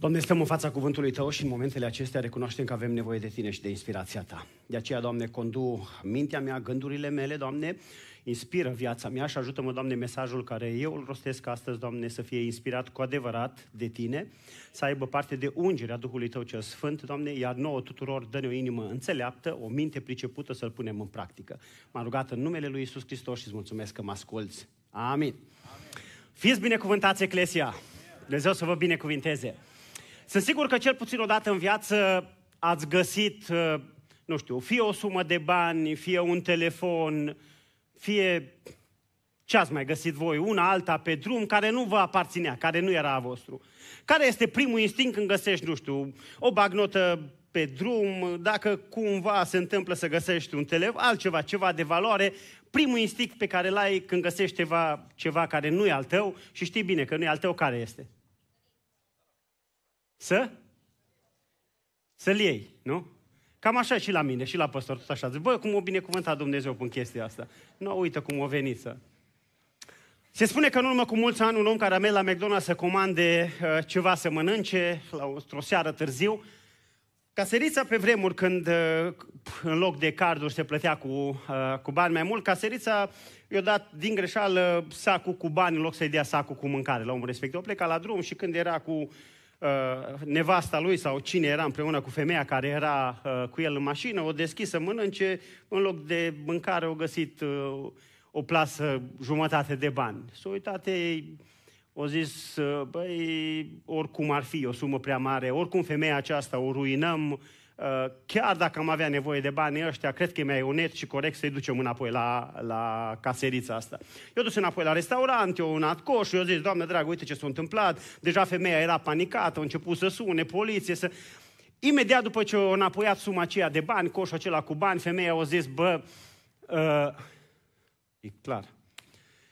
Doamne, stăm în fața cuvântului Tău și în momentele acestea recunoaștem că avem nevoie de Tine și de inspirația Ta. De aceea, Doamne, condu mintea mea, gândurile mele, Doamne, inspiră viața mea și ajută-mă, Doamne, mesajul care eu îl rostesc astăzi, Doamne, să fie inspirat cu adevărat de Tine, să aibă parte de ungerea Duhului Tău cel Sfânt, Doamne, iar nouă tuturor dă-ne o inimă înțeleaptă, o minte pricepută să-L punem în practică. M-am rugat în numele Lui Isus Hristos și îți mulțumesc că mă asculți. Amin. Amin. Fiți binecuvântați, Eclesia! Dumnezeu să vă binecuvinteze! Sunt sigur că cel puțin o dată în viață ați găsit, uh, nu știu, fie o sumă de bani, fie un telefon, fie ce ați mai găsit voi, una alta pe drum, care nu vă aparținea, care nu era a vostru. Care este primul instinct când găsești, nu știu, o bagnotă pe drum, dacă cumva se întâmplă să găsești un telefon, altceva, ceva de valoare, primul instinct pe care l-ai când găsești ceva, ceva care nu e al tău și știi bine că nu e al tău, care este? Să? Să-l iei, nu? Cam așa și la mine, și la păstor, tot așa. Zic, bă, cum o binecuvântat Dumnezeu în chestia asta. Nu, uite cum o venit să... Se spune că în urmă cu mulți ani un om care a mers la McDonald's să comande uh, ceva să mănânce, la o, o seară târziu, caserița pe vremuri când uh, în loc de carduri se plătea cu, uh, cu bani mai mult, caserița i-a dat din greșeală sacul cu bani în loc să-i dea sacul cu mâncare la omul respectiv. O pleca la drum și când era cu uh, nevasta lui sau cine era împreună cu femeia care era uh, cu el în mașină, o deschis să mănânce, în loc de mâncare o găsit uh, o plasă jumătate de bani. S-a uitat ei, o zis, uh, băi, oricum ar fi o sumă prea mare, oricum femeia aceasta o ruinăm, uh, chiar dacă am avea nevoie de bani ăștia, cred că e mai onet și corect să-i ducem înapoi la, la caserița asta. Eu dus înapoi la restaurant, eu unat coșul, eu zis, doamne dragă, uite ce s-a întâmplat, deja femeia era panicată, a început să sune poliție, să... Imediat după ce au înapoiat suma aceea de bani, coșul acela cu bani, femeia a zis, bă, uh, e clar,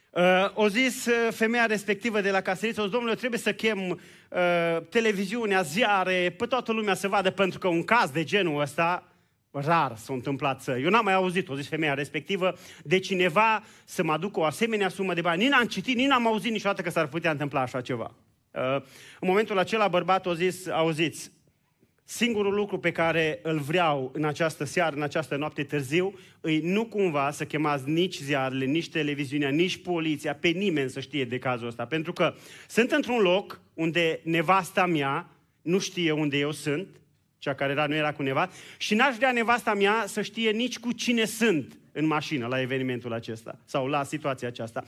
Uh, o zis uh, femeia respectivă de la caseriță, o zis, domnule, trebuie să chem uh, televiziunea, ziare, pe toată lumea să vadă, pentru că un caz de genul ăsta, rar s-a întâmplat să... Eu n-am mai auzit, o zis femeia respectivă, de cineva să mă aducă o asemenea sumă de bani. Nici n-am citit, nici n-am auzit niciodată că s-ar putea întâmpla așa ceva. Uh, în momentul acela, bărbatul a zis, auziți, Singurul lucru pe care îl vreau în această seară, în această noapte târziu, îi nu cumva să chemați nici ziarele, nici televiziunea, nici poliția, pe nimeni să știe de cazul ăsta. Pentru că sunt într-un loc unde nevasta mea nu știe unde eu sunt, cea care era, nu era cu nevasta, și n-aș vrea nevasta mea să știe nici cu cine sunt în mașină la evenimentul acesta sau la situația aceasta.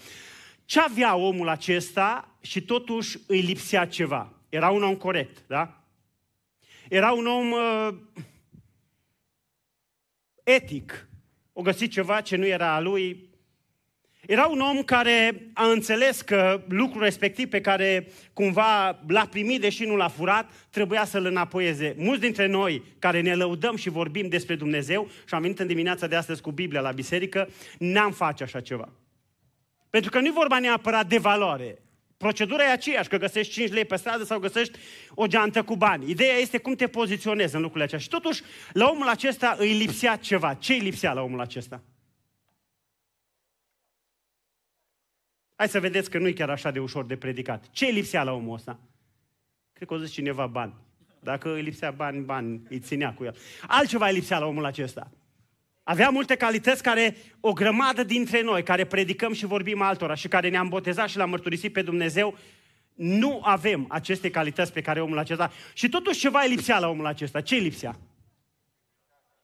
Ce avea omul acesta și totuși îi lipsea ceva? Era un om corect, da? Era un om uh, etic. O găsit ceva ce nu era a lui. Era un om care a înțeles că lucrul respectiv pe care cumva l-a primit, deși nu l-a furat, trebuia să-l înapoieze. Mulți dintre noi care ne lăudăm și vorbim despre Dumnezeu și am venit în dimineața de astăzi cu Biblia la biserică, n-am face așa ceva. Pentru că nu e vorba neapărat de valoare. Procedura e aceeași, că găsești 5 lei pe stradă sau găsești o geantă cu bani. Ideea este cum te poziționezi în lucrurile acestea. Și totuși, la omul acesta îi lipsea ceva. Ce îi lipsea la omul acesta? Hai să vedeți că nu e chiar așa de ușor de predicat. Ce îi lipsea la omul ăsta? Cred că o zis cineva bani. Dacă îi lipsea bani, bani, îi ținea cu el. Altceva îi lipsea la omul acesta. Avea multe calități care o grămadă dintre noi, care predicăm și vorbim altora și care ne-am botezat și l-am mărturisit pe Dumnezeu, nu avem aceste calități pe care omul acesta... Și totuși ceva îi lipsea la omul acesta. Ce îi lipsea?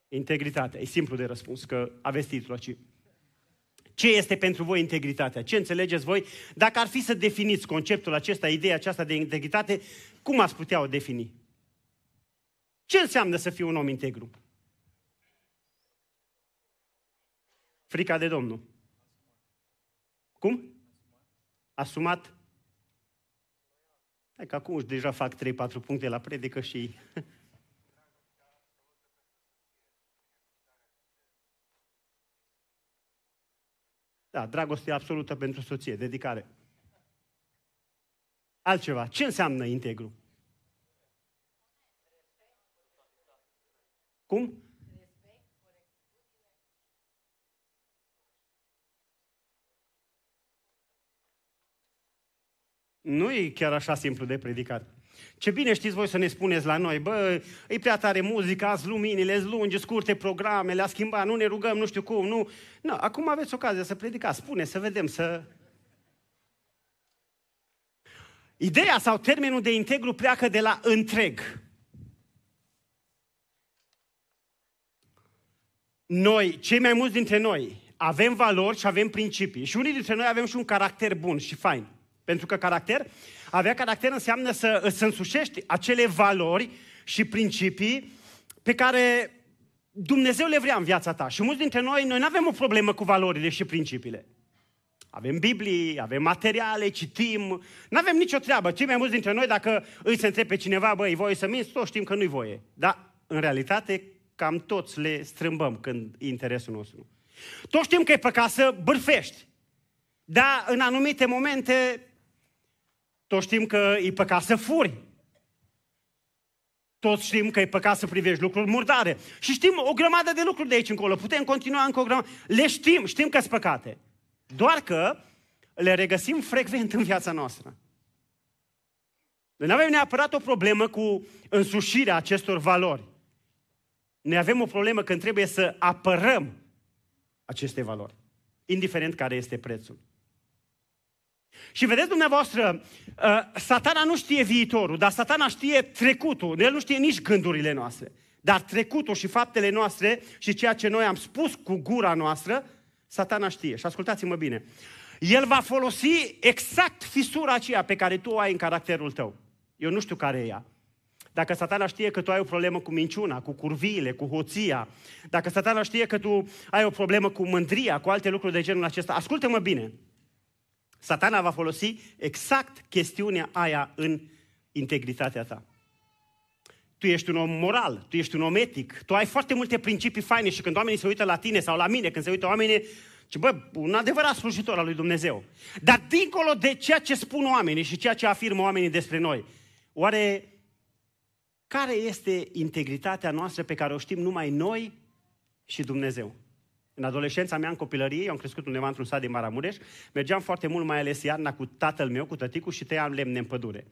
Integritatea. E simplu de răspuns, că aveți titlul aici. Ce este pentru voi integritatea? Ce înțelegeți voi? Dacă ar fi să definiți conceptul acesta, ideea aceasta de integritate, cum ați putea o defini? Ce înseamnă să fii un om integru? Frica de Domnul. Cum? Asumat? Hai că acum deja fac 3-4 puncte la predică și... Da, dragoste absolută pentru soție, dedicare. Altceva. Ce înseamnă integru? Cum? Nu e chiar așa simplu de predicat. Ce bine știți voi să ne spuneți la noi, bă, e prea tare muzica, azi luminile, lungi, scurte programe, le-a schimbat, nu ne rugăm, nu știu cum, nu. Nu, acum aveți ocazia să predicați, spune, să vedem, să... Ideea sau termenul de integru pleacă de la întreg. Noi, cei mai mulți dintre noi, avem valori și avem principii. Și unii dintre noi avem și un caracter bun și fain. Pentru că caracter, avea caracter înseamnă să îți însușești acele valori și principii pe care Dumnezeu le vrea în viața ta. Și mulți dintre noi, noi nu avem o problemă cu valorile și principiile. Avem Biblii, avem materiale, citim, nu avem nicio treabă. Cei mai mulți dintre noi, dacă îi se întrebe pe cineva, băi, voie să minți, toți știm că nu-i voie. Dar, în realitate, cam toți le strâmbăm când e interesul nostru. Toți știm că e păcat să bârfești. Dar în anumite momente, toți știm că e păcat să furi. Toți știm că e păcat să privești lucruri murdare. Și știm o grămadă de lucruri de aici încolo. Putem continua încă o grămadă. Le știm, știm că sunt păcate. Doar că le regăsim frecvent în viața noastră. Noi nu avem neapărat o problemă cu însușirea acestor valori. Ne avem o problemă când trebuie să apărăm aceste valori, indiferent care este prețul. Și vedeți dumneavoastră, uh, satana nu știe viitorul, dar satana știe trecutul. El nu știe nici gândurile noastre. Dar trecutul și faptele noastre și ceea ce noi am spus cu gura noastră, satana știe. Și ascultați-mă bine. El va folosi exact fisura aceea pe care tu o ai în caracterul tău. Eu nu știu care e ea. Dacă satana știe că tu ai o problemă cu minciuna, cu curviile, cu hoția, dacă satana știe că tu ai o problemă cu mândria, cu alte lucruri de genul acesta, ascultă-mă bine. Satana va folosi exact chestiunea aia în integritatea ta. Tu ești un om moral, tu ești un om etic, tu ai foarte multe principii faine și când oamenii se uită la tine sau la mine, când se uită oamenii, ci bă, un adevărat slujitor al lui Dumnezeu. Dar dincolo de ceea ce spun oamenii și ceea ce afirmă oamenii despre noi, oare care este integritatea noastră pe care o știm numai noi și Dumnezeu? În adolescența mea, în copilărie, eu am crescut undeva într-un sat din Maramureș, mergeam foarte mult, mai ales iarna, cu tatăl meu, cu tăticul și tăiam lemne în pădure.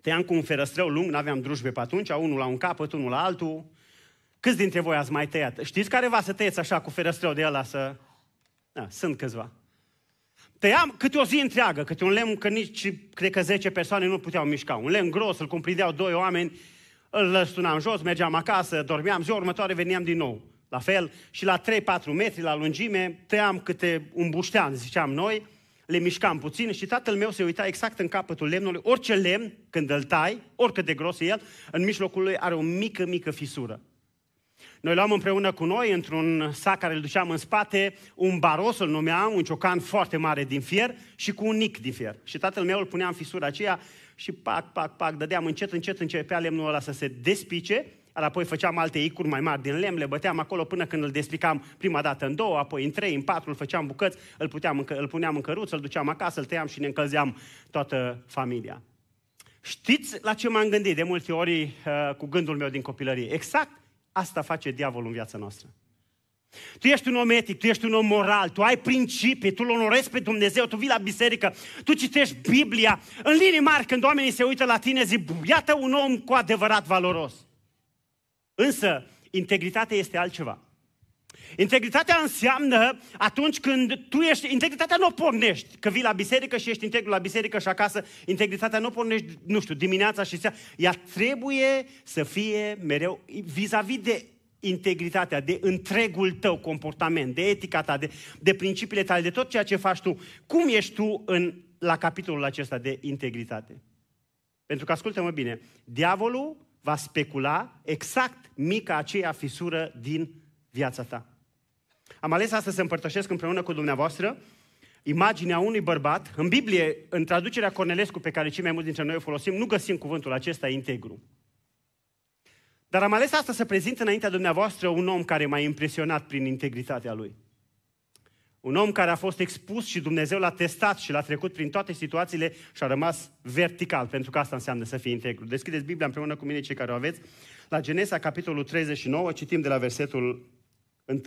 Tăiam cu un ferăstrău lung, n-aveam drujbe pe atunci, unul la un capăt, unul la altul. Câți dintre voi ați mai tăiat? Știți care va să tăieți așa cu ferăstrău de ăla să... Da, sunt câțiva. Tăiam câte o zi întreagă, câte un lemn, că nici, cred că 10 persoane nu puteau mișca. Un lemn gros, îl cumprindeau doi oameni, îl lăstunam jos, mergeam acasă, dormeam, ziua următoare veneam din nou. La fel, și la 3-4 metri la lungime, tăiam câte un buștean, ziceam noi, le mișcam puțin și tatăl meu se uita exact în capătul lemnului. Orice lemn, când îl tai, oricât de gros e el, în mijlocul lui are o mică, mică fisură. Noi luam împreună cu noi, într-un sac care îl duceam în spate, un baros, îl numeam, un ciocan foarte mare din fier și cu un nic din fier. Și tatăl meu îl punea în fisura aceea și pac, pac, pac, dădeam încet, încet, începea lemnul ăla să se despice, apoi făceam alte icuri mai mari din lemn, le băteam acolo până când îl despicam prima dată în două, apoi în trei, în patru, îl făceam bucăți, îl, puteam, îl puneam în căruță, îl duceam acasă, îl tăiam și ne încălzeam toată familia. Știți la ce m-am gândit de multe ori uh, cu gândul meu din copilărie? Exact Asta face diavolul în viața noastră. Tu ești un om etic, tu ești un om moral, tu ai principii, tu îl onorezi pe Dumnezeu, tu vii la biserică, tu citești Biblia. În linii mari, când oamenii se uită la tine, zic, iată un om cu adevărat valoros. Însă, integritatea este altceva. Integritatea înseamnă atunci când tu ești, integritatea nu o pornești, că vii la biserică și ești integru la biserică și acasă, integritatea nu o pornești, nu știu, dimineața și seara. Ea trebuie să fie mereu vis-a-vis de integritatea, de întregul tău comportament, de etica ta, de, de principiile tale, de tot ceea ce faci tu. Cum ești tu în, la capitolul acesta de integritate? Pentru că, ascultă-mă bine, diavolul va specula exact mica aceea fisură din viața ta. Am ales astăzi să împărtășesc împreună cu dumneavoastră imaginea unui bărbat. În Biblie, în traducerea Cornelescu pe care cei mai mulți dintre noi o folosim, nu găsim cuvântul acesta integru. Dar am ales asta să prezint înaintea dumneavoastră un om care m-a impresionat prin integritatea lui. Un om care a fost expus și Dumnezeu l-a testat și l-a trecut prin toate situațiile și a rămas vertical, pentru că asta înseamnă să fie integru. Deschideți Biblia împreună cu mine, cei care o aveți, la Genesa, capitolul 39, citim de la versetul 1.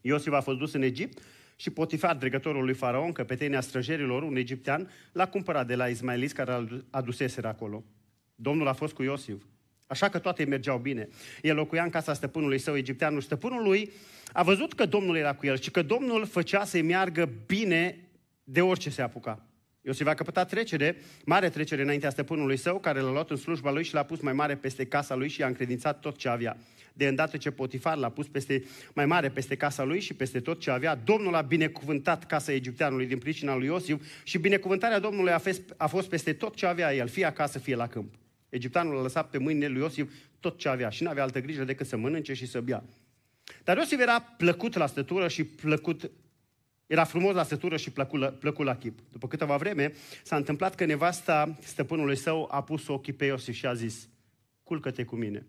Iosif a fost dus în Egipt Și Potifar, dregătorul lui Faraon, căpetenia străjerilor, un egiptean, l-a cumpărat de la Ismailis care îl aduseseră acolo. Domnul a fost cu Iosif. Așa că toate mergeau bine. El locuia în casa stăpânului său, egipteanul. Stăpânul lui a văzut că Domnul era cu el și că Domnul făcea să-i meargă bine de orice se apuca. Iosif a căpătat trecere, mare trecere înaintea stăpânului său, care l-a luat în slujba lui și l-a pus mai mare peste casa lui și i-a încredințat tot ce avea. De îndată ce Potifar l-a pus peste, mai mare peste casa lui și peste tot ce avea, Domnul a binecuvântat casa egipteanului din pricina lui Iosif și binecuvântarea Domnului a, fost, a fost peste tot ce avea el, fie acasă, fie la câmp. Egipteanul a lăsat pe mâinile lui Iosif tot ce avea și nu avea altă grijă decât să mănânce și să bea. Dar Iosif era plăcut la stătură și plăcut era frumos la stătură și plăcut la, plăcut la chip. După câteva vreme, s-a întâmplat că nevasta stăpânului său a pus ochii pe Iosif și a zis, culcă-te cu mine.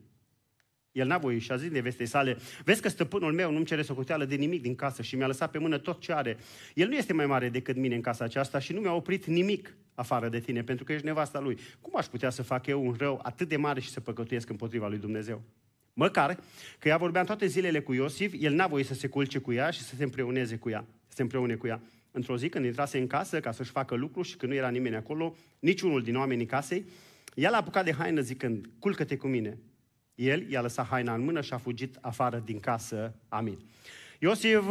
El n-a voie și a zis nevestei sale, vezi că stăpânul meu nu-mi cere socoteală de nimic din casă și mi-a lăsat pe mână tot ce are. El nu este mai mare decât mine în casa aceasta și nu mi-a oprit nimic afară de tine, pentru că ești nevasta lui. Cum aș putea să fac eu un rău atât de mare și să păcătuiesc împotriva lui Dumnezeu? Măcar că ea vorbeam toate zilele cu Iosif, el n-a voie să se culce cu ea și să se împreuneze cu ea, să se împreune cu ea. Într-o zi, când intrase în casă ca să-și facă lucru și când nu era nimeni acolo, niciunul din oamenii casei, ea l-a apucat de haină zicând, culcă-te cu mine. El i-a lăsat haina în mână și a fugit afară din casă. Amin. Iosif,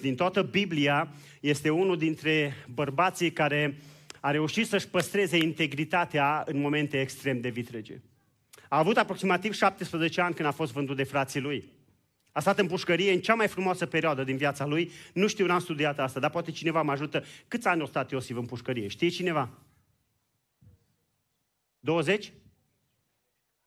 din toată Biblia, este unul dintre bărbații care a reușit să-și păstreze integritatea în momente extrem de vitrege. A avut aproximativ 17 ani când a fost vândut de frații lui. A stat în pușcărie în cea mai frumoasă perioadă din viața lui. Nu știu, n-am studiat asta, dar poate cineva mă ajută. Câți ani a stat Iosif în pușcărie? Știe cineva? 20?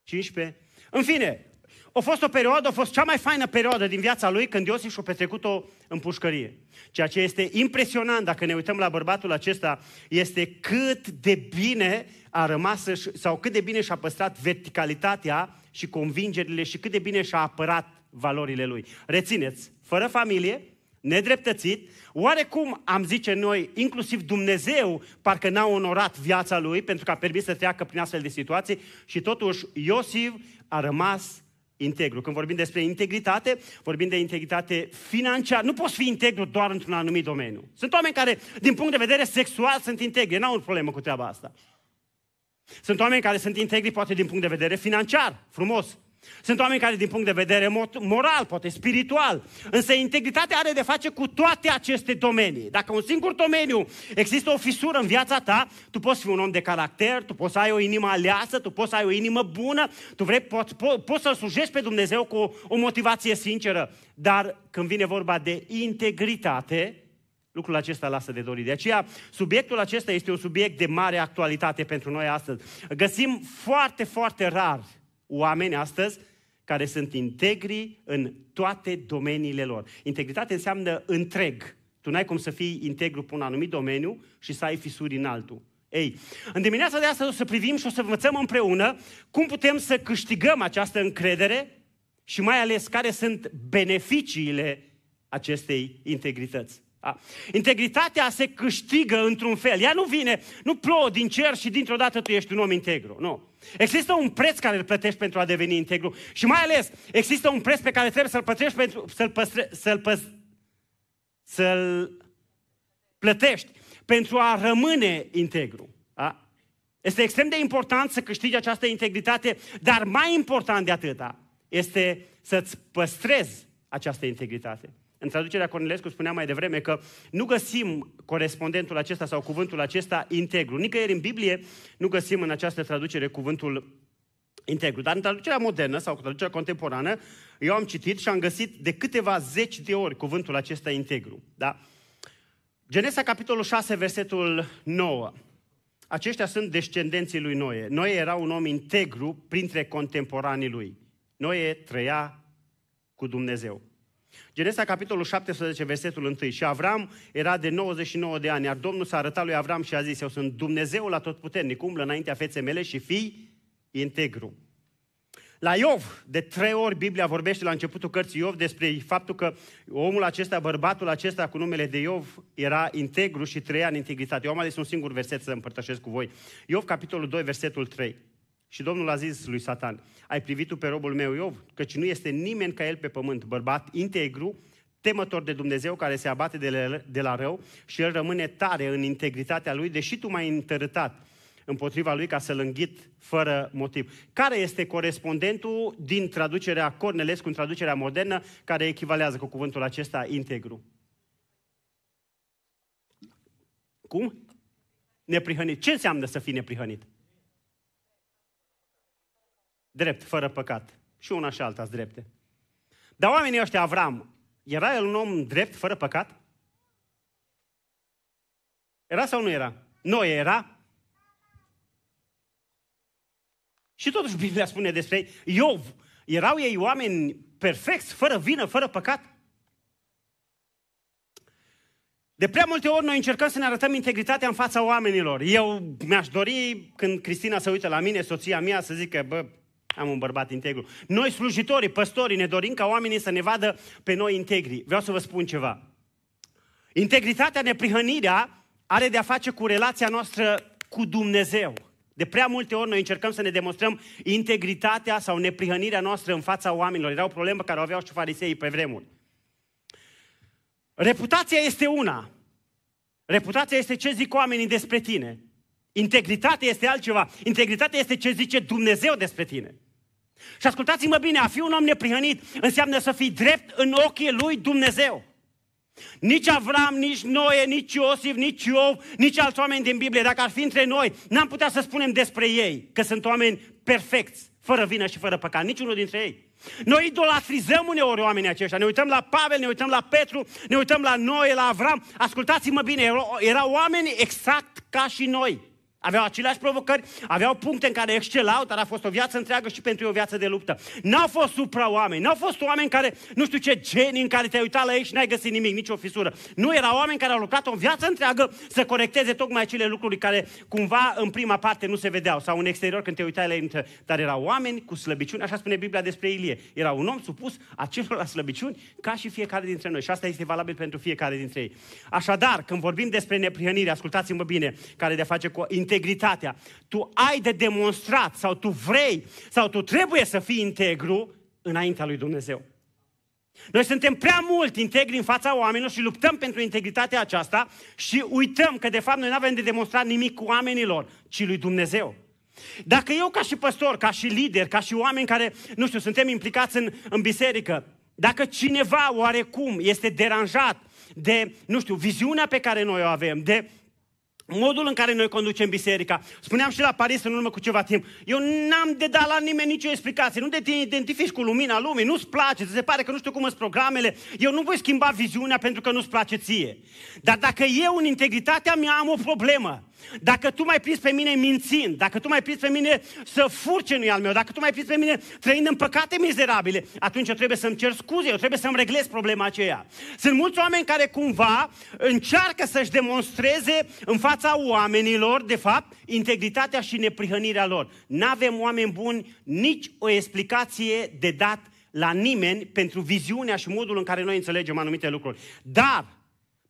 15? În fine, a fost o perioadă, a fost cea mai faină perioadă din viața lui când Iosif și-a petrecut-o în pușcărie. Ceea ce este impresionant dacă ne uităm la bărbatul acesta este cât de bine a rămas sau cât de bine și-a păstrat verticalitatea și convingerile și cât de bine și-a apărat valorile lui. Rețineți, fără familie, nedreptățit, oarecum am zice noi, inclusiv Dumnezeu, parcă n-a onorat viața lui pentru că a permis să treacă prin astfel de situații și totuși Iosif a rămas integru. Când vorbim despre integritate, vorbim de integritate financiară. Nu poți fi integru doar într-un anumit domeniu. Sunt oameni care, din punct de vedere sexual, sunt integri. N-au o problemă cu treaba asta. Sunt oameni care sunt integri, poate din punct de vedere financiar, frumos. Sunt oameni care, din punct de vedere moral, poate spiritual, însă integritatea are de face cu toate aceste domenii. Dacă un singur domeniu există o fisură în viața ta, tu poți fi un om de caracter, tu poți să ai o inimă aleasă, tu poți să ai o inimă bună, tu vrei, poți, po, poți să-L slujești pe Dumnezeu cu o, o motivație sinceră, dar când vine vorba de integritate, Lucrul acesta lasă de dorit. De aceea, subiectul acesta este un subiect de mare actualitate pentru noi astăzi. Găsim foarte, foarte rar oameni astăzi care sunt integri în toate domeniile lor. Integritate înseamnă întreg. Tu n-ai cum să fii integru pe un anumit domeniu și să ai fisuri în altul. Ei, în dimineața de astăzi o să privim și o să învățăm împreună cum putem să câștigăm această încredere și mai ales care sunt beneficiile acestei integrități. A. Integritatea se câștigă într-un fel. Ea nu vine, nu plouă din cer și dintr-o dată tu ești un om integru. Nu. Există un preț care îl plătești pentru a deveni integru și mai ales există un preț pe care trebuie să-l plătești pentru să-l, păstre, să-l, păs, să-l plătești pentru a rămâne integru. A? Este extrem de important să câștigi această integritate, dar mai important de atâta este să-ți păstrezi această integritate. În traducerea Cornelescu spunea mai devreme că nu găsim corespondentul acesta sau cuvântul acesta integru. Nicăieri în Biblie nu găsim în această traducere cuvântul integru. Dar în traducerea modernă sau traducerea contemporană, eu am citit și am găsit de câteva zeci de ori cuvântul acesta integru. Da? Genesa, capitolul 6, versetul 9. Aceștia sunt descendenții lui Noe. Noe era un om integru printre contemporanii lui. Noe trăia cu Dumnezeu. Genesa, capitolul 17, versetul 1. Și Avram era de 99 de ani, iar Domnul s-a arătat lui Avram și a zis, eu sunt Dumnezeul atotputernic, umblă înaintea feței mele și fii integru. La Iov, de trei ori Biblia vorbește la începutul cărții Iov despre faptul că omul acesta, bărbatul acesta cu numele de Iov, era integru și trăia în integritate. Eu am ales un singur verset să împărtășesc cu voi. Iov, capitolul 2, versetul 3. Și Domnul a zis lui Satan, ai privit tu pe robul meu Iov, căci nu este nimeni ca el pe pământ, bărbat integru, temător de Dumnezeu care se abate de la, de la rău și el rămâne tare în integritatea lui, deși tu m-ai întărătat împotriva lui ca să-l înghit fără motiv. Care este corespondentul din traducerea Cornelescu în traducerea modernă care echivalează cu cuvântul acesta integru? Cum? Neprihănit. Ce înseamnă să fii neprihănit? Drept, fără păcat. Și una și alta drepte. Dar oamenii ăștia, Avram, era el un om drept, fără păcat? Era sau nu era? Nu era. Și totuși Biblia spune despre ei, Iov, erau ei oameni perfecți, fără vină, fără păcat? De prea multe ori noi încercăm să ne arătăm integritatea în fața oamenilor. Eu mi-aș dori, când Cristina se uită la mine, soția mea, să zică, bă, am un bărbat integru. Noi, slujitorii, păstorii, ne dorim ca oamenii să ne vadă pe noi integri. Vreau să vă spun ceva. Integritatea, neprihănirea, are de-a face cu relația noastră cu Dumnezeu. De prea multe ori noi încercăm să ne demonstrăm integritatea sau neprihănirea noastră în fața oamenilor. Era o problemă care o aveau și fariseii pe vremuri. Reputația este una. Reputația este ce zic oamenii despre tine. Integritatea este altceva. Integritatea este ce zice Dumnezeu despre tine. Și ascultați-mă bine, a fi un om neprihănit înseamnă să fii drept în ochii lui Dumnezeu. Nici Avram, nici Noe, nici Iosif, nici Iov, nici alți oameni din Biblie, dacă ar fi între noi, n-am putea să spunem despre ei că sunt oameni perfecți, fără vină și fără păcat, niciunul dintre ei. Noi idolatrizăm uneori oamenii aceștia. Ne uităm la Pavel, ne uităm la Petru, ne uităm la Noe, la Avram. Ascultați-mă bine, erau oameni exact ca și noi. Aveau aceleași provocări, aveau puncte în care excelau, dar a fost o viață întreagă și pentru ei o viață de luptă. N-au fost supra-oameni, n-au fost oameni care, nu știu ce genii în care te-ai uitat la ei și n-ai găsit nimic, nicio fisură. Nu erau oameni care au lucrat o viață întreagă să corecteze tocmai acele lucruri care cumva în prima parte nu se vedeau sau în exterior când te uitai la ei. Dar erau oameni cu slăbiciuni, așa spune Biblia despre Ilie. Era un om supus acelor slăbiciuni ca și fiecare dintre noi. Și asta este valabil pentru fiecare dintre ei. Așadar, când vorbim despre neprihănire, ascultați-mă bine, care de face cu integritatea. Tu ai de demonstrat sau tu vrei sau tu trebuie să fii integru înaintea lui Dumnezeu. Noi suntem prea mult integri în fața oamenilor și luptăm pentru integritatea aceasta și uităm că de fapt noi nu avem de demonstrat nimic cu oamenilor, ci lui Dumnezeu. Dacă eu ca și păstor, ca și lider, ca și oameni care, nu știu, suntem implicați în, în biserică, dacă cineva oarecum este deranjat de, nu știu, viziunea pe care noi o avem, de modul în care noi conducem biserica. Spuneam și la Paris în urmă cu ceva timp, eu n-am de dat la nimeni nicio explicație, nu de te identifici cu lumina lumii, nu-ți place, ți se pare că nu știu cum sunt programele, eu nu voi schimba viziunea pentru că nu-ți place ție. Dar dacă eu în integritatea mea am o problemă, dacă tu mai prins pe mine mințind, dacă tu mai prins pe mine să fur ce nu al meu, dacă tu mai prins pe mine trăind în păcate mizerabile, atunci eu trebuie să-mi cer scuze, eu trebuie să-mi reglez problema aceea. Sunt mulți oameni care cumva încearcă să-și demonstreze în fața oamenilor, de fapt, integritatea și neprihănirea lor. N-avem oameni buni nici o explicație de dat la nimeni pentru viziunea și modul în care noi înțelegem anumite lucruri. Dar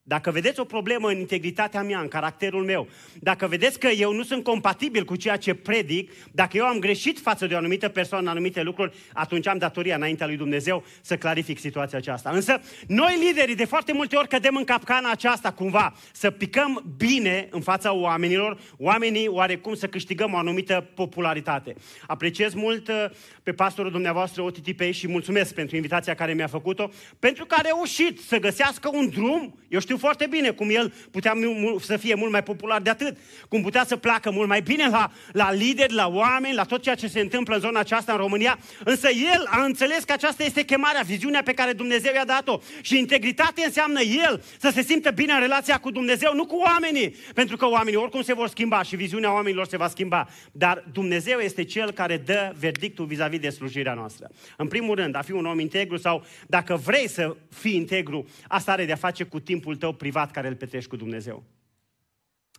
dacă vedeți o problemă în integritatea mea, în caracterul meu, dacă vedeți că eu nu sunt compatibil cu ceea ce predic, dacă eu am greșit față de o anumită persoană, anumite lucruri, atunci am datoria înaintea lui Dumnezeu să clarific situația aceasta. Însă, noi liderii de foarte multe ori cădem în capcana aceasta cumva, să picăm bine în fața oamenilor, oamenii oarecum să câștigăm o anumită popularitate. Apreciez mult uh, pe pastorul dumneavoastră OTTP și mulțumesc pentru invitația care mi-a făcut-o, pentru că a reușit să găsească un drum, eu știu știu foarte bine cum el putea să fie mult mai popular de atât, cum putea să placă mult mai bine la, la lideri, la oameni, la tot ceea ce se întâmplă în zona aceasta în România, însă el a înțeles că aceasta este chemarea, viziunea pe care Dumnezeu i-a dat-o. Și integritate înseamnă el să se simtă bine în relația cu Dumnezeu, nu cu oamenii, pentru că oamenii oricum se vor schimba și viziunea oamenilor se va schimba. Dar Dumnezeu este cel care dă verdictul vis-a-vis de slujirea noastră. În primul rând, a fi un om integru sau dacă vrei să fii integru, asta are de-a face cu timpul tău privat care îl petrești cu Dumnezeu.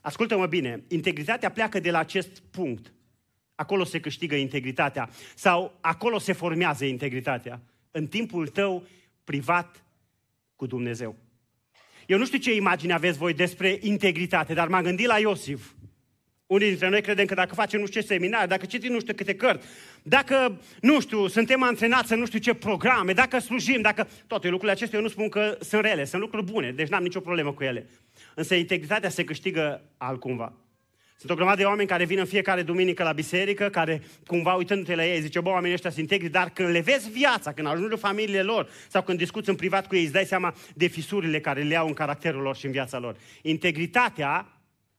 Ascultă-mă bine, integritatea pleacă de la acest punct. Acolo se câștigă integritatea sau acolo se formează integritatea. În timpul tău privat cu Dumnezeu. Eu nu știu ce imagine aveți voi despre integritate, dar m-am gândit la Iosif, Unii dintre noi credem că dacă facem nu știu ce seminar, dacă citim nu știu câte cărți, dacă, nu știu, suntem antrenați în nu știu ce programe, dacă slujim, dacă... Toate lucrurile acestea eu nu spun că sunt rele, sunt lucruri bune, deci n-am nicio problemă cu ele. Însă integritatea se câștigă altcumva. Sunt o grămadă de oameni care vin în fiecare duminică la biserică, care cumva uitându-te la ei zice, bă, oamenii ăștia sunt integri, dar când le vezi viața, când ajungi în familiile lor sau când discuți în privat cu ei, îți dai seama de fisurile care le au în caracterul lor și în viața lor. Integritatea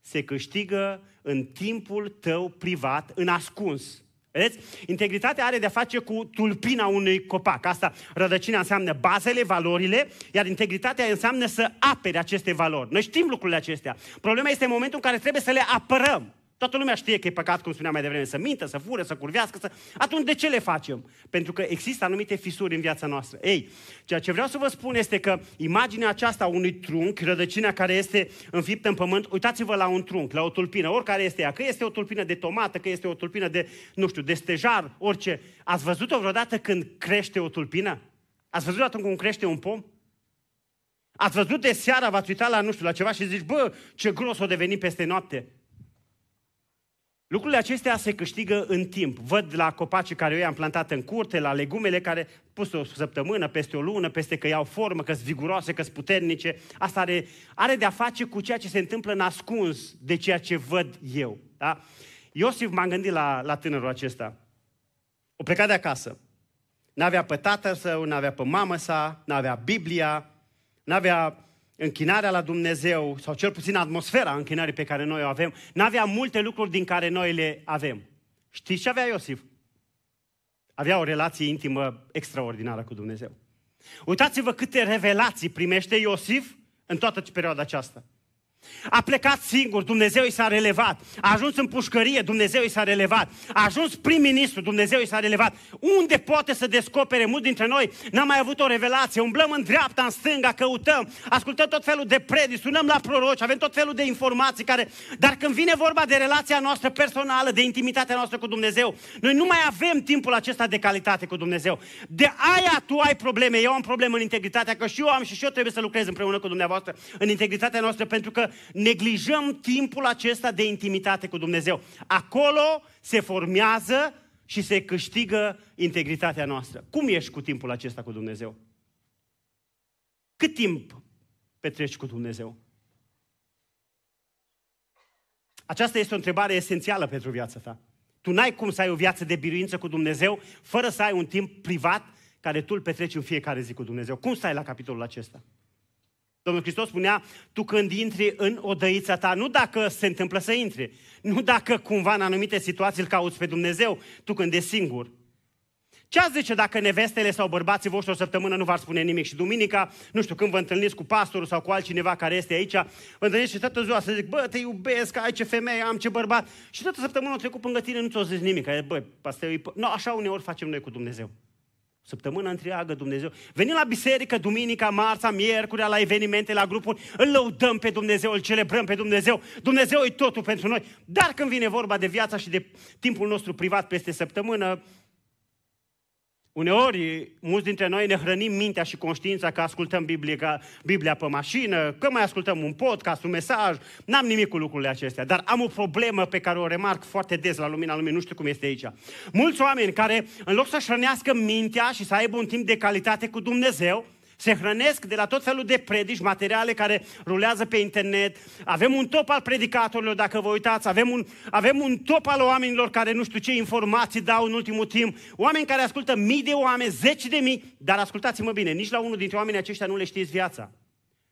se câștigă în timpul tău privat, în ascuns. Vedeți? Integritatea are de-a face cu tulpina unui copac. Asta, rădăcina înseamnă bazele, valorile, iar integritatea înseamnă să apere aceste valori. Noi știm lucrurile acestea. Problema este în momentul în care trebuie să le apărăm. Toată lumea știe că e păcat, cum spuneam mai devreme, să mintă, să fură, să curvească, să... Atunci de ce le facem? Pentru că există anumite fisuri în viața noastră. Ei, ceea ce vreau să vă spun este că imaginea aceasta a unui trunchi, rădăcina care este înfiptă în pământ, uitați-vă la un trunchi, la o tulpină, oricare este ea, că este o tulpină de tomată, că este o tulpină de, nu știu, de stejar, orice. Ați văzut-o vreodată când crește o tulpină? Ați văzut atunci cum crește un pom? Ați văzut de seara, v-ați uitat la, nu știu, la ceva și zici, bă, ce gros o deveni peste noapte. Lucrurile acestea se câștigă în timp. Văd la copacii care eu i-am plantat în curte, la legumele care pus o săptămână, peste o lună, peste că iau formă, că sunt viguroase, că sunt puternice. Asta are, are de-a face cu ceea ce se întâmplă în ascuns de ceea ce văd eu. Da? Iosif m-am gândit la, la tânărul acesta. O plecat de acasă. N-avea pe tatăl său, n-avea pe mamă sa, n-avea Biblia, n-avea închinarea la Dumnezeu, sau cel puțin atmosfera închinării pe care noi o avem, n-avea multe lucruri din care noi le avem. Știți ce avea Iosif? Avea o relație intimă extraordinară cu Dumnezeu. Uitați-vă câte revelații primește Iosif în toată perioada aceasta. A plecat singur, Dumnezeu i s-a relevat. A ajuns în pușcărie, Dumnezeu i s-a relevat. A ajuns prim-ministru, Dumnezeu i s-a relevat. Unde poate să descopere? Mulți dintre noi n-am mai avut o revelație. Umblăm în dreapta, în stânga, căutăm, ascultăm tot felul de predici, sunăm la proroci, avem tot felul de informații care... Dar când vine vorba de relația noastră personală, de intimitatea noastră cu Dumnezeu, noi nu mai avem timpul acesta de calitate cu Dumnezeu. De aia tu ai probleme, eu am probleme în integritatea, că și eu am și și eu trebuie să lucrez împreună cu dumneavoastră în integritatea noastră, pentru că neglijăm timpul acesta de intimitate cu Dumnezeu. Acolo se formează și se câștigă integritatea noastră. Cum ești cu timpul acesta cu Dumnezeu? Cât timp petreci cu Dumnezeu? Aceasta este o întrebare esențială pentru viața ta. Tu n-ai cum să ai o viață de biruință cu Dumnezeu fără să ai un timp privat care tu îl petreci în fiecare zi cu Dumnezeu. Cum stai la capitolul acesta? Domnul Hristos spunea, tu când intri în odăița ta, nu dacă se întâmplă să intri, nu dacă cumva în anumite situații îl cauți pe Dumnezeu, tu când ești singur. Ce ați zice dacă nevestele sau bărbații voștri o săptămână nu v-ar spune nimic și duminica, nu știu, când vă întâlniți cu pastorul sau cu altcineva care este aici, vă întâlniți și toată ziua să zic, bă, te iubesc, ai ce femeie, am ce bărbat. Și toată săptămâna o trecut până tine, nu ți-o zis nimic. Bă, pastor, nu, așa uneori facem noi cu Dumnezeu. Săptămâna întreagă Dumnezeu. Venim la biserică duminica, marța, miercurea, la evenimente, la grupuri, îl lăudăm pe Dumnezeu, îl celebrăm pe Dumnezeu. Dumnezeu e totul pentru noi. Dar când vine vorba de viața și de timpul nostru privat peste săptămână, Uneori, mulți dintre noi ne hrănim mintea și conștiința că ascultăm Biblia, Biblia pe mașină, că mai ascultăm un podcast, un mesaj. N-am nimic cu lucrurile acestea, dar am o problemă pe care o remarc foarte des la lumina lumii, nu știu cum este aici. Mulți oameni care, în loc să-și hrănească mintea și să aibă un timp de calitate cu Dumnezeu, se hrănesc de la tot felul de predici, materiale care rulează pe internet. Avem un top al predicatorilor, dacă vă uitați. Avem un, avem un top al oamenilor care nu știu ce informații dau în ultimul timp. Oameni care ascultă mii de oameni, zeci de mii. Dar ascultați-mă bine, nici la unul dintre oamenii aceștia nu le știți viața.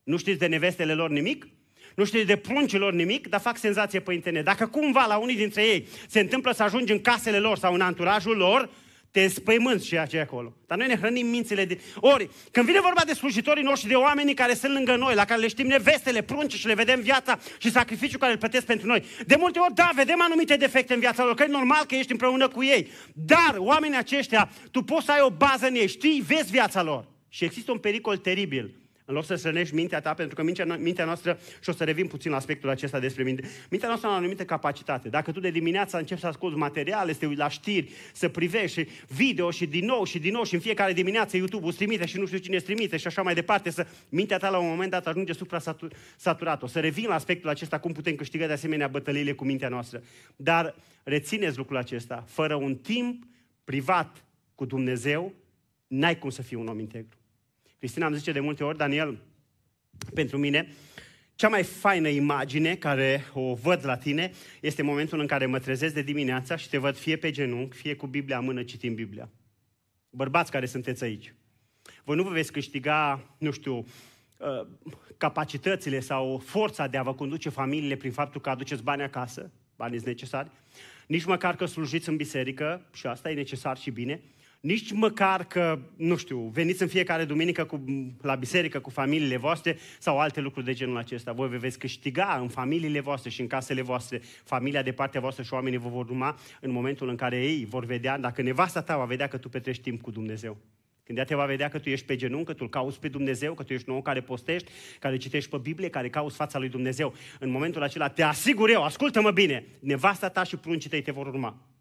Nu știți de nevestele lor nimic? nu știți de pruncilor nimic, dar fac senzație pe internet. Dacă cumva la unii dintre ei se întâmplă să ajungi în casele lor sau în anturajul lor, te înspăimânți ceea ce e acolo. Dar noi ne hrănim mințile de... Ori, când vine vorba de slujitorii noștri, de oamenii care sunt lângă noi, la care le știm nevestele, prunci și le vedem viața și sacrificiul care îl plătesc pentru noi. De multe ori, da, vedem anumite defecte în viața lor, că e normal că ești împreună cu ei. Dar oamenii aceștia, tu poți să ai o bază în ei, știi, vezi viața lor. Și există un pericol teribil În loc să sănești mintea ta, pentru că mintea, mintea noastră, și o să revin puțin la aspectul acesta despre minte, mintea noastră are o anumită capacitate. Dacă tu de dimineața începi să asculti materiale, să te uiți la știri, să privești video și din nou și din nou și în fiecare dimineață YouTube-ul îți trimite și nu știu cine îți trimite și așa mai departe, să mintea ta la un moment dat ajunge supra-saturat. O să revin la aspectul acesta, cum putem câștiga de asemenea bătăliile cu mintea noastră. Dar rețineți lucrul acesta, fără un timp privat cu Dumnezeu, n-ai cum să fii un om integru. Cristina îmi zice de multe ori, Daniel, pentru mine, cea mai faină imagine care o văd la tine este momentul în care mă trezesc de dimineața și te văd fie pe genunchi, fie cu Biblia în mână citind Biblia. Bărbați care sunteți aici. Voi nu vă veți câștiga, nu știu, uh, capacitățile sau forța de a vă conduce familiile prin faptul că aduceți bani acasă, banii sunt necesari, nici măcar că slujiți în biserică, și asta e necesar și bine, nici măcar că, nu știu, veniți în fiecare duminică cu, la biserică cu familiile voastre sau alte lucruri de genul acesta. Voi vă veți câștiga în familiile voastre și în casele voastre, familia de partea voastră și oamenii vă vor urma în momentul în care ei vor vedea, dacă nevasta ta va vedea că tu petrești timp cu Dumnezeu. Când ea te va vedea că tu ești pe genunchi, că tu îl cauți pe Dumnezeu, că tu ești un om care postești, care citești pe Biblie, care cauți fața lui Dumnezeu. În momentul acela, te asigur eu, ascultă-mă bine, nevasta ta și pruncii tăi te vor urma.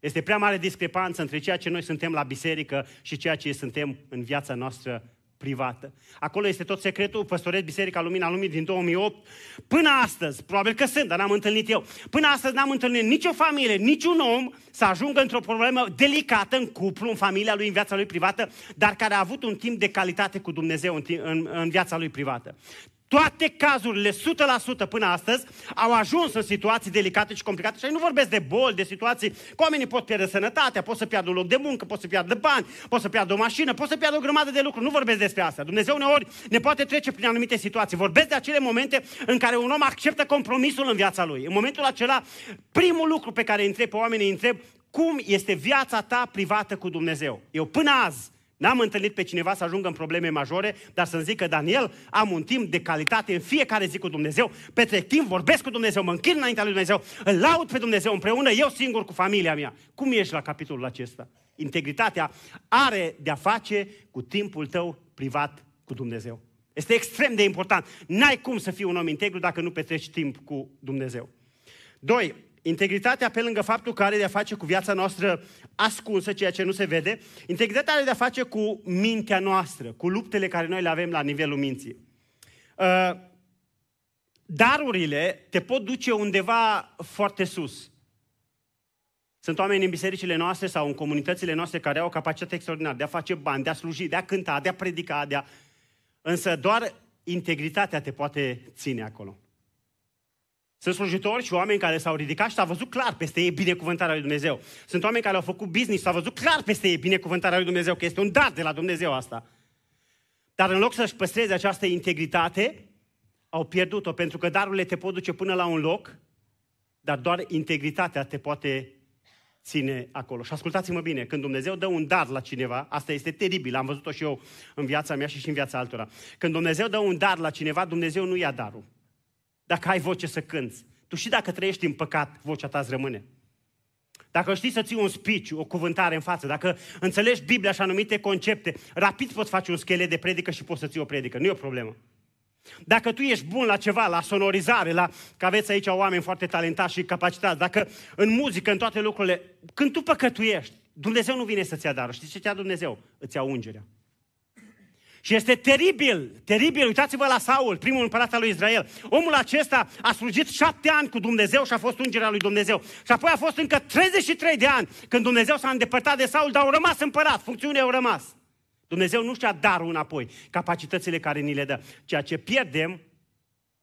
Este prea mare discrepanță între ceea ce noi suntem la biserică și ceea ce suntem în viața noastră privată. Acolo este tot secretul, păstorez Biserica Lumina Lumii din 2008. Până astăzi, probabil că sunt, dar n-am întâlnit eu, până astăzi n-am întâlnit nicio familie, niciun om să ajungă într-o problemă delicată în cuplu, în familia lui, în viața lui privată, dar care a avut un timp de calitate cu Dumnezeu în, în, în viața lui privată. Toate cazurile, 100% până astăzi, au ajuns în situații delicate și complicate. Și nu vorbesc de boli, de situații că oamenii pot pierde sănătatea, pot să piardă un loc de muncă, pot să piardă bani, pot să piardă o mașină, pot să piardă o grămadă de lucruri. Nu vorbesc despre asta. Dumnezeu uneori ne poate trece prin anumite situații. Vorbesc de acele momente în care un om acceptă compromisul în viața lui. În momentul acela, primul lucru pe care îi întreb pe oamenii, îi întreb cum este viața ta privată cu Dumnezeu. Eu până azi N-am întâlnit pe cineva să ajungă în probleme majore, dar să-mi zică, Daniel, am un timp de calitate în fiecare zi cu Dumnezeu, petrec timp, vorbesc cu Dumnezeu, mă închin înaintea lui Dumnezeu, îl laud pe Dumnezeu împreună, eu singur cu familia mea. Cum ești la capitolul acesta? Integritatea are de-a face cu timpul tău privat cu Dumnezeu. Este extrem de important. N-ai cum să fii un om integru dacă nu petreci timp cu Dumnezeu. Doi, Integritatea, pe lângă faptul că are de-a face cu viața noastră ascunsă, ceea ce nu se vede, integritatea are de-a face cu mintea noastră, cu luptele care noi le avem la nivelul minții. Uh, darurile te pot duce undeva foarte sus. Sunt oameni în bisericile noastre sau în comunitățile noastre care au o capacitate extraordinară de a face bani, de a sluji, de a cânta, de a predica, de a... Însă doar integritatea te poate ține acolo. Sunt slujitori și oameni care s-au ridicat și s-a văzut clar peste ei binecuvântarea lui Dumnezeu. Sunt oameni care au făcut business, s-a văzut clar peste ei binecuvântarea lui Dumnezeu, că este un dar de la Dumnezeu asta. Dar în loc să-și păstreze această integritate, au pierdut-o, pentru că darurile te pot duce până la un loc, dar doar integritatea te poate ține acolo. Și ascultați-mă bine, când Dumnezeu dă un dar la cineva, asta este teribil, am văzut-o și eu în viața mea și și în viața altora. Când Dumnezeu dă un dar la cineva, Dumnezeu nu ia darul dacă ai voce să cânți. Tu și dacă trăiești în păcat, vocea ta îți rămâne. Dacă știi să ții un speech, o cuvântare în față, dacă înțelegi Biblia și anumite concepte, rapid poți face un schelet de predică și poți să ții o predică. Nu e o problemă. Dacă tu ești bun la ceva, la sonorizare, la, că aveți aici oameni foarte talentați și capacitați, dacă în muzică, în toate lucrurile, când tu păcătuiești, Dumnezeu nu vine să-ți ia darul. Știți ce ți-a Dumnezeu? Îți ia ungerea. Și este teribil, teribil. Uitați-vă la Saul, primul împărat al lui Israel. Omul acesta a slujit șapte ani cu Dumnezeu și a fost ungerea lui Dumnezeu. Și apoi a fost încă 33 de ani când Dumnezeu s-a îndepărtat de Saul, dar au rămas împărat, funcțiunile au rămas. Dumnezeu nu și-a darul înapoi, capacitățile care ni le dă. Ceea ce pierdem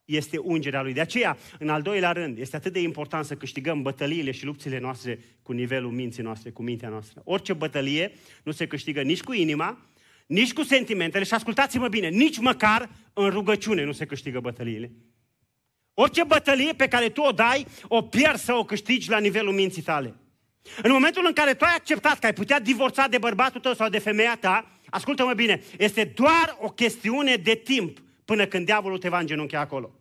este ungerea lui. De aceea, în al doilea rând, este atât de important să câștigăm bătăliile și lupțile noastre cu nivelul minții noastre, cu mintea noastră. Orice bătălie nu se câștigă nici cu inima, nici cu sentimentele și ascultați-mă bine, nici măcar în rugăciune nu se câștigă bătăliile. Orice bătălie pe care tu o dai, o pierzi să o câștigi la nivelul minții tale. În momentul în care tu ai acceptat că ai putea divorța de bărbatul tău sau de femeia ta, ascultă-mă bine, este doar o chestiune de timp până când diavolul te va îngenunchea acolo.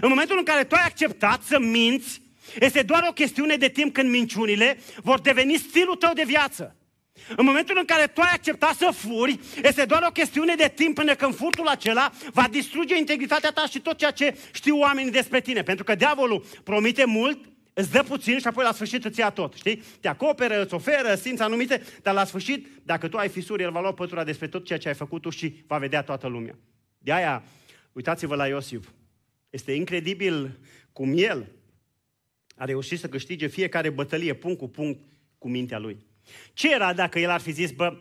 În momentul în care tu ai acceptat să minți, este doar o chestiune de timp când minciunile vor deveni stilul tău de viață. În momentul în care tu ai acceptat să furi, este doar o chestiune de timp până când furtul acela va distruge integritatea ta și tot ceea ce știu oamenii despre tine. Pentru că diavolul promite mult, îți dă puțin și apoi la sfârșit îți ia tot, știi? Te acoperă, îți oferă simți anumite, dar la sfârșit, dacă tu ai fisuri, el va lua pătura despre tot ceea ce ai făcut tu și va vedea toată lumea. De aia, uitați-vă la Iosif. Este incredibil cum el a reușit să câștige fiecare bătălie, punct cu punct, cu mintea lui. Ce era dacă el ar fi zis, bă,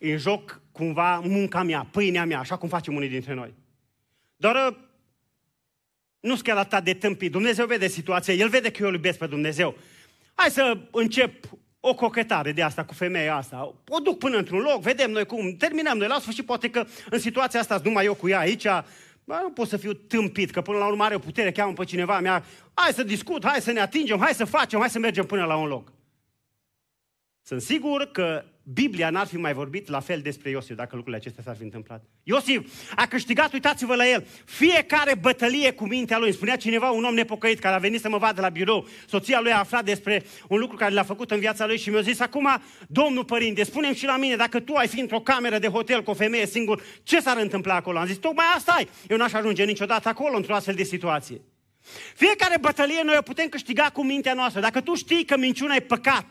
în joc cumva munca mea, pâinea mea, așa cum facem unii dintre noi. Doar nu sunt chiar atât de tâmpit. Dumnezeu vede situația, El vede că eu îl iubesc pe Dumnezeu. Hai să încep o cochetare de asta cu femeia asta. O duc până într-un loc, vedem noi cum, terminăm noi la sfârșit, poate că în situația asta numai eu cu ea aici, Bă, nu pot să fiu tâmpit, că până la urmă are o putere, cheamă pe cineva mea, hai să discut, hai să ne atingem, hai să facem, hai să mergem până la un loc. Sunt sigur că Biblia n-ar fi mai vorbit la fel despre Iosif dacă lucrurile acestea s-ar fi întâmplat. Iosif a câștigat, uitați-vă la el, fiecare bătălie cu mintea lui. spunea cineva, un om nepocăit care a venit să mă vadă la birou, soția lui a aflat despre un lucru care l-a făcut în viața lui și mi-a zis, acum, domnul părinte, spune și la mine, dacă tu ai fi într-o cameră de hotel cu o femeie singur, ce s-ar întâmpla acolo? Am zis, tocmai asta ai. Eu n-aș ajunge niciodată acolo într-o astfel de situație. Fiecare bătălie noi o putem câștiga cu mintea noastră. Dacă tu știi că minciuna e păcat,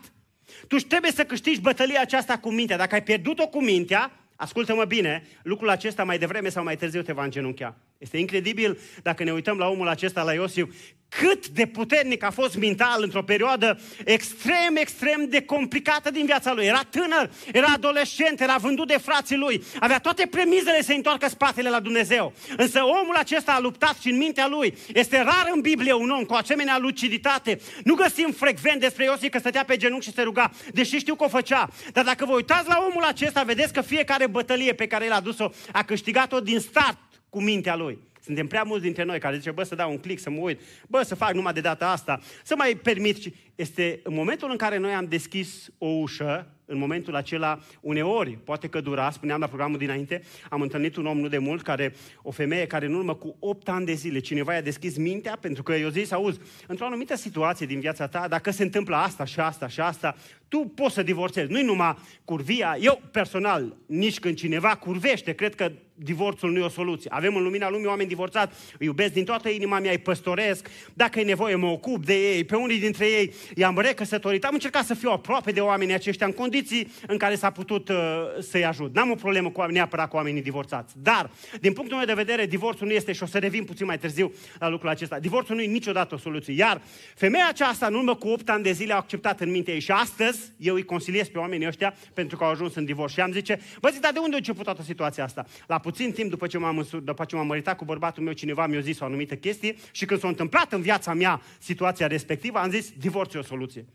tu trebuie să câștigi bătălia aceasta cu mintea. Dacă ai pierdut-o cu mintea, ascultă-mă bine, lucrul acesta mai devreme sau mai târziu te va îngenunchea. Este incredibil dacă ne uităm la omul acesta, la Iosif, cât de puternic a fost mental într-o perioadă extrem, extrem de complicată din viața lui. Era tânăr, era adolescent, era vândut de frații lui, avea toate premizele să întoarcă spatele la Dumnezeu. Însă omul acesta a luptat și în mintea lui. Este rar în Biblie un om cu asemenea luciditate. Nu găsim frecvent despre Iosif că stătea pe genunchi și se ruga, deși știu că o făcea. Dar dacă vă uitați la omul acesta, vedeți că fiecare bătălie pe care el a dus-o a câștigat-o din start cu mintea lui. Suntem prea mulți dintre noi care zice, bă, să dau un click, să mă uit, bă, să fac numai de data asta, să mai permit. Este în momentul în care noi am deschis o ușă, în momentul acela, uneori, poate că dura, spuneam la programul dinainte, am întâlnit un om nu de mult, care, o femeie care în urmă cu 8 ani de zile, cineva i-a deschis mintea, pentru că eu zis, auzi, într-o anumită situație din viața ta, dacă se întâmplă asta și asta și asta, tu poți să divorțezi. Nu-i numai curvia. Eu, personal, nici când cineva curvește, cred că divorțul nu e o soluție. Avem în lumina lumii oameni divorțați, îi iubesc din toată inima mea, îi păstoresc, dacă e nevoie mă ocup de ei, pe unii dintre ei i-am recăsătorit. Am încercat să fiu aproape de oamenii aceștia în condiții în care s-a putut uh, să-i ajut. N-am o problemă cu, neapărat cu oamenii divorțați. Dar, din punctul meu de vedere, divorțul nu este, și o să revin puțin mai târziu la lucrul acesta, divorțul nu e niciodată o soluție. Iar femeia aceasta, în urmă cu 8 ani de zile, a acceptat în minte ei și astăzi eu îi consiliez pe oamenii ăștia pentru că au ajuns în divorț. Și am zice, bă, zi, dar de unde a început toată situația asta? La puțin timp după ce m-am, după ce m-am măritat cu bărbatul meu, cineva mi-a zis o anumită chestie și când s-a întâmplat în viața mea situația respectivă, am zis, divorțul e o soluție.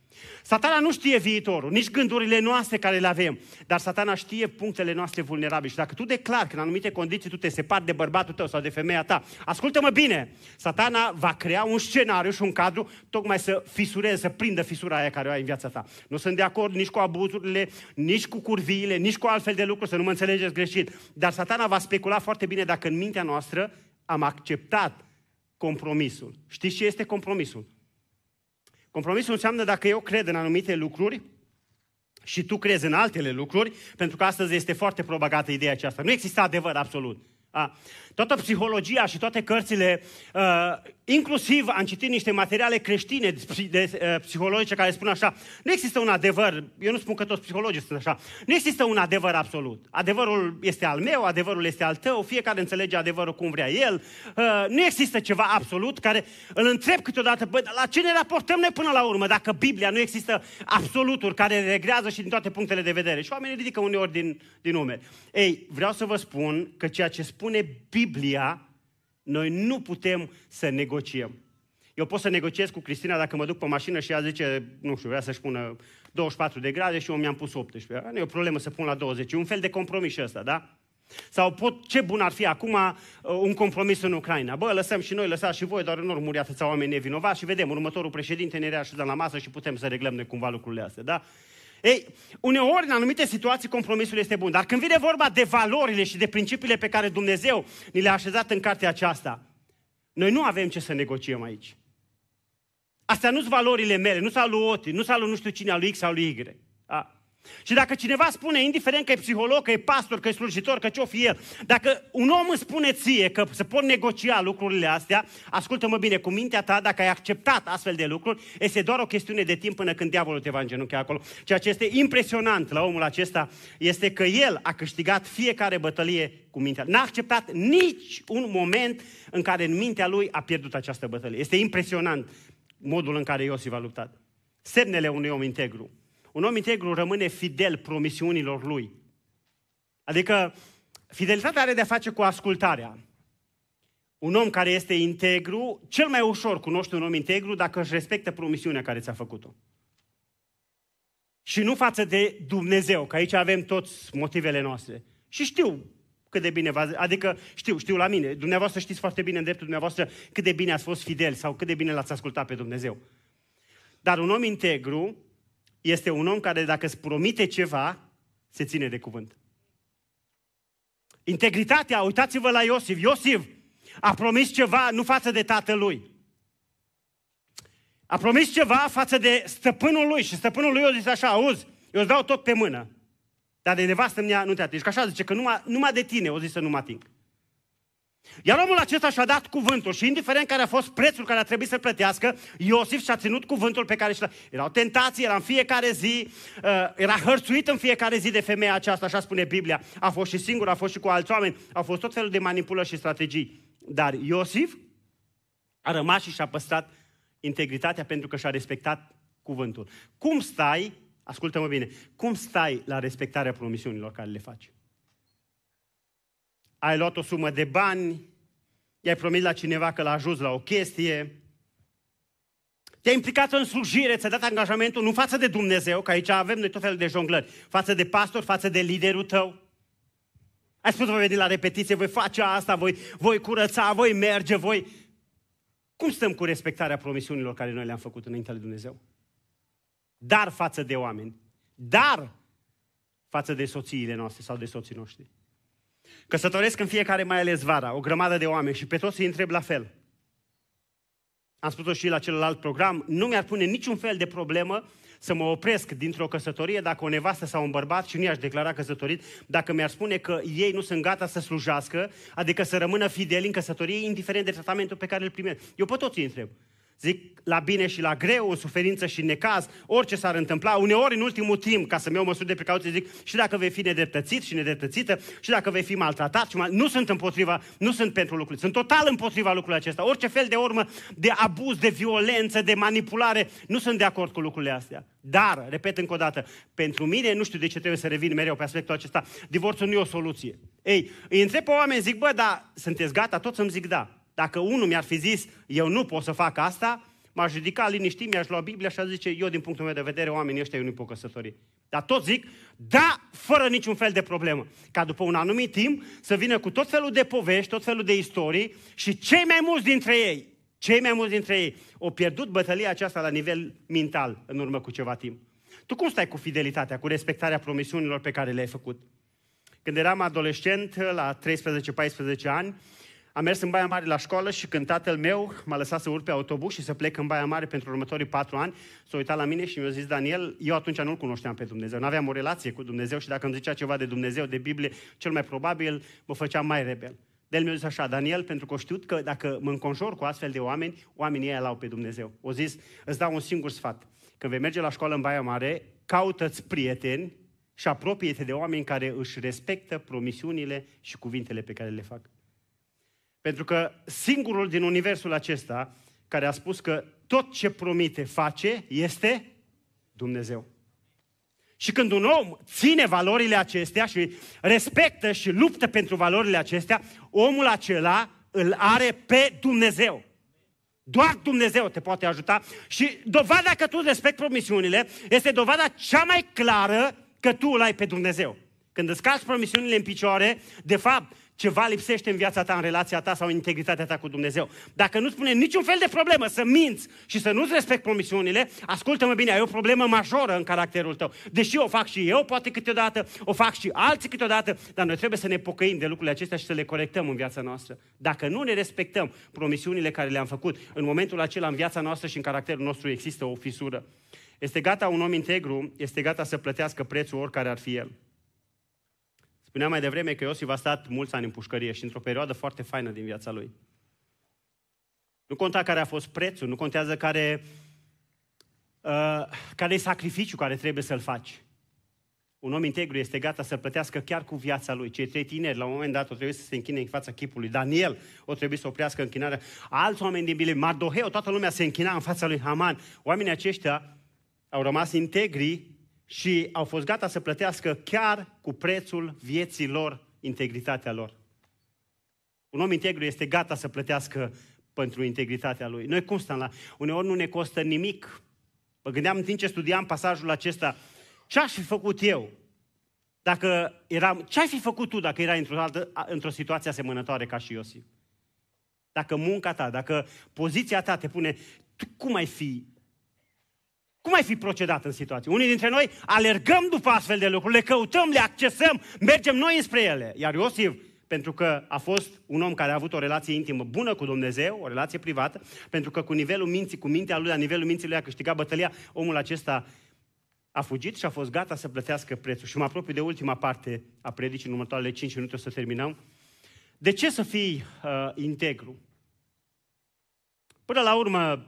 Satana nu știe viitorul, nici gândurile noastre care le avem, dar satana știe punctele noastre vulnerabile. Și dacă tu declari că în anumite condiții tu te separi de bărbatul tău sau de femeia ta, ascultă-mă bine, satana va crea un scenariu și un cadru tocmai să fisureze, să prindă fisura aia care o ai în viața ta. Nu sunt de acord nici cu abuzurile, nici cu curviile, nici cu altfel de lucruri, să nu mă înțelegeți greșit. Dar satana va specula foarte bine dacă în mintea noastră am acceptat compromisul. Știți ce este compromisul? Compromisul înseamnă dacă eu cred în anumite lucruri și tu crezi în altele lucruri, pentru că astăzi este foarte propagată ideea aceasta. Nu există adevăr absolut. A. Toată psihologia și toate cărțile, uh, inclusiv am citit niște materiale creștine de, de uh, psihologice care spun așa, nu există un adevăr, eu nu spun că toți psihologii sunt așa, nu există un adevăr absolut. Adevărul este al meu, adevărul este al tău, fiecare înțelege adevărul cum vrea el. Uh, nu există ceva absolut care îl întreb câteodată, bă, la ce ne raportăm noi până la urmă, dacă Biblia nu există absoluturi care regrează și din toate punctele de vedere. Și oamenii ridică uneori din, din umeri. Ei, vreau să vă spun că ceea ce spune Biblia, noi nu putem să negociem. Eu pot să negociez cu Cristina dacă mă duc pe mașină și ea zice, nu știu, vrea să-și pună 24 de grade și eu mi-am pus 18. Nu e o problemă să pun la 20. un fel de compromis ăsta, da? Sau pot, ce bun ar fi acum uh, un compromis în Ucraina. Bă, lăsăm și noi, lăsați și voi, doar nu muri atâția oameni nevinovați și vedem, următorul președinte ne reașezăm la masă și putem să reglăm noi cumva lucrurile astea, da? Ei, uneori, în anumite situații, compromisul este bun. Dar când vine vorba de valorile și de principiile pe care Dumnezeu ni le-a așezat în cartea aceasta, noi nu avem ce să negociem aici. Astea nu sunt valorile mele, nu sunt al lui Oti, nu sunt al lui nu știu cine, al lui X sau lui Y. A? Și dacă cineva spune, indiferent că e psiholog, că e pastor, că e slujitor, că ce-o fi el, dacă un om îți spune ție că se pot negocia lucrurile astea, ascultă-mă bine, cu mintea ta, dacă ai acceptat astfel de lucruri, este doar o chestiune de timp până când diavolul te va îngenunchea acolo. Ceea ce este impresionant la omul acesta este că el a câștigat fiecare bătălie cu mintea. N-a acceptat nici un moment în care în mintea lui a pierdut această bătălie. Este impresionant modul în care Iosif a luptat. Semnele unui om integru. Un om integru rămâne fidel promisiunilor lui. Adică fidelitatea are de-a face cu ascultarea. Un om care este integru, cel mai ușor cunoște un om integru dacă își respectă promisiunea care ți-a făcut-o. Și nu față de Dumnezeu, că aici avem toți motivele noastre. Și știu cât de bine va... Adică știu, știu la mine. Dumneavoastră știți foarte bine în dreptul dumneavoastră cât de bine ați fost fidel sau cât de bine l-ați ascultat pe Dumnezeu. Dar un om integru este un om care dacă îți promite ceva, se ține de cuvânt. Integritatea, uitați-vă la Iosif. Iosif a promis ceva nu față de tatălui. A promis ceva față de stăpânul lui și stăpânul lui a zis așa, auzi, eu îți dau tot pe mână, dar de nevastă mea nu te atingi. Că așa zice, că numai, numai de tine o zis să nu mă ating. Iar omul acesta și-a dat cuvântul și indiferent care a fost prețul care a trebuit să plătească, Iosif și-a ținut cuvântul pe care și l-a... Erau tentații, era în fiecare zi, uh, era hărțuit în fiecare zi de femeia aceasta, așa spune Biblia. A fost și singur, a fost și cu alți oameni, au fost tot felul de manipulări și strategii. Dar Iosif a rămas și și-a păstrat integritatea pentru că și-a respectat cuvântul. Cum stai, ascultă-mă bine, cum stai la respectarea promisiunilor care le faci? Ai luat o sumă de bani, i-ai promis la cineva că l-a ajuns la o chestie, te-ai implicat în slujire, ți-ai dat angajamentul nu față de Dumnezeu, că aici avem noi tot felul de jonglări, față de pastor, față de liderul tău. Ai spus, voi veni la repetiție, voi face asta, voi, voi curăța, voi merge, voi... Cum stăm cu respectarea promisiunilor care noi le-am făcut înainte de Dumnezeu? Dar față de oameni. Dar față de soțiile noastre sau de soții noștri. Căsătoresc în fiecare, mai ales vara, o grămadă de oameni și pe toți îi întreb la fel. Am spus-o și la celălalt program, nu mi-ar pune niciun fel de problemă să mă opresc dintr-o căsătorie dacă o nevastă sau un bărbat și nu i-aș declara căsătorit, dacă mi-ar spune că ei nu sunt gata să slujească, adică să rămână fideli în căsătorie, indiferent de tratamentul pe care îl primesc. Eu pe toți îi întreb. Zic la bine și la greu, în suferință și în necaz, orice s-ar întâmpla, uneori în ultimul timp, ca să-mi iau măsuri de precauție, zic și dacă vei fi nedreptățit și nedreptățită, și dacă vei fi maltratat, și mal... nu sunt împotriva, nu sunt pentru lucruri, sunt total împotriva lucrurile acesta. Orice fel de urmă de abuz, de violență, de manipulare, nu sunt de acord cu lucrurile astea. Dar, repet încă o dată, pentru mine, nu știu de ce trebuie să revin mereu pe aspectul acesta, divorțul nu e o soluție. Ei, îi întreb pe oameni, zic, bă, dar sunteți gata? Toți îmi zic da. Dacă unul mi-ar fi zis, eu nu pot să fac asta, m-aș ridica liniștit, mi-aș lua Biblia și aș zice, eu din punctul meu de vedere, oamenii ăștia eu nu pot căsători. Dar tot zic, da, fără niciun fel de problemă. Ca după un anumit timp să vină cu tot felul de povești, tot felul de istorii și cei mai mulți dintre ei, cei mai mulți dintre ei, au pierdut bătălia aceasta la nivel mental în urmă cu ceva timp. Tu cum stai cu fidelitatea, cu respectarea promisiunilor pe care le-ai făcut? Când eram adolescent, la 13-14 ani, am mers în Baia Mare la școală și când tatăl meu m-a lăsat să urc pe autobuz și să plec în Baia Mare pentru următorii patru ani, s-a uitat la mine și mi-a zis, Daniel, eu atunci nu-L cunoșteam pe Dumnezeu, nu aveam o relație cu Dumnezeu și dacă îmi zicea ceva de Dumnezeu, de Biblie, cel mai probabil mă făceam mai rebel. De el mi-a zis așa, Daniel, pentru că știut că dacă mă înconjor cu astfel de oameni, oamenii ei au pe Dumnezeu. O zis, îți dau un singur sfat. Când vei merge la școală în Baia Mare, caută-ți prieteni și apropie-te de oameni care își respectă promisiunile și cuvintele pe care le fac. Pentru că singurul din universul acesta care a spus că tot ce promite face este Dumnezeu. Și când un om ține valorile acestea și respectă și luptă pentru valorile acestea, omul acela îl are pe Dumnezeu. Doar Dumnezeu te poate ajuta și dovada că tu respecti promisiunile este dovada cea mai clară că tu îl ai pe Dumnezeu. Când îți calci promisiunile în picioare, de fapt, ceva lipsește în viața ta, în relația ta sau în integritatea ta cu Dumnezeu. Dacă nu spune niciun fel de problemă să minți și să nu-ți respect promisiunile, ascultă-mă bine, ai o problemă majoră în caracterul tău. Deși o fac și eu, poate câteodată, o fac și alții câteodată, dar noi trebuie să ne pocăim de lucrurile acestea și să le corectăm în viața noastră. Dacă nu ne respectăm promisiunile care le-am făcut, în momentul acela în viața noastră și în caracterul nostru există o fisură. Este gata un om integru, este gata să plătească prețul oricare ar fi el. Spuneam mai devreme că Iosif a stat mulți ani în pușcărie și într-o perioadă foarte faină din viața lui. Nu conta care a fost prețul, nu contează care, uh, care e sacrificiul care trebuie să-l faci. Un om integru este gata să plătească chiar cu viața lui. Cei trei tineri, la un moment dat, o trebuie să se închine în fața chipului. Daniel o trebuie să oprească închinarea. Alți oameni din Biblie, Mardoheu, toată lumea se închina în fața lui Haman. Oamenii aceștia au rămas integri și au fost gata să plătească chiar cu prețul vieții lor, integritatea lor. Un om integru este gata să plătească pentru integritatea lui. Noi cum stăm la... Uneori nu ne costă nimic. Mă gândeam în timp ce studiam pasajul acesta, ce aș fi făcut eu dacă eram... Ce ai fi făcut tu dacă erai într-o, altă, într-o situație asemănătoare ca și Iosif? Dacă munca ta, dacă poziția ta te pune, tu cum ai fi cum ai fi procedat în situație? Unii dintre noi alergăm după astfel de lucruri, le căutăm, le accesăm, mergem noi spre ele. Iar Iosif, pentru că a fost un om care a avut o relație intimă bună cu Dumnezeu, o relație privată, pentru că cu nivelul minții, cu mintea lui, la nivelul minții lui a câștigat bătălia, omul acesta a fugit și a fost gata să plătească prețul. Și mă apropiu de ultima parte a predicii, în următoarele 5 minute o să terminăm. De ce să fii uh, integru? Până la urmă,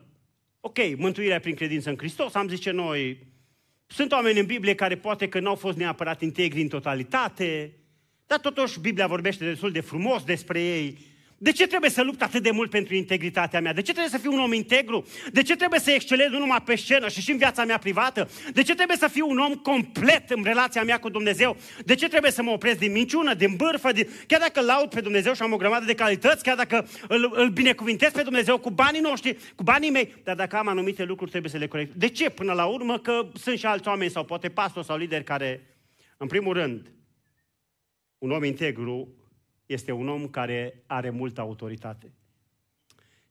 ok, mântuirea prin credință în Hristos, am zice noi, sunt oameni în Biblie care poate că nu au fost neapărat integri în totalitate, dar totuși Biblia vorbește destul de frumos despre ei de ce trebuie să lupt atât de mult pentru integritatea mea? De ce trebuie să fiu un om integru? De ce trebuie să excelez nu numai pe scenă și și în viața mea privată? De ce trebuie să fiu un om complet în relația mea cu Dumnezeu? De ce trebuie să mă opresc din minciună, din bârfă, din... chiar dacă laud pe Dumnezeu și am o grămadă de calități, chiar dacă îl, îl binecuvintez pe Dumnezeu cu banii noștri, cu banii mei, dar dacă am anumite lucruri trebuie să le corectez. De ce? Până la urmă că sunt și alți oameni sau poate pastori sau lideri care, în primul rând, un om integru este un om care are multă autoritate.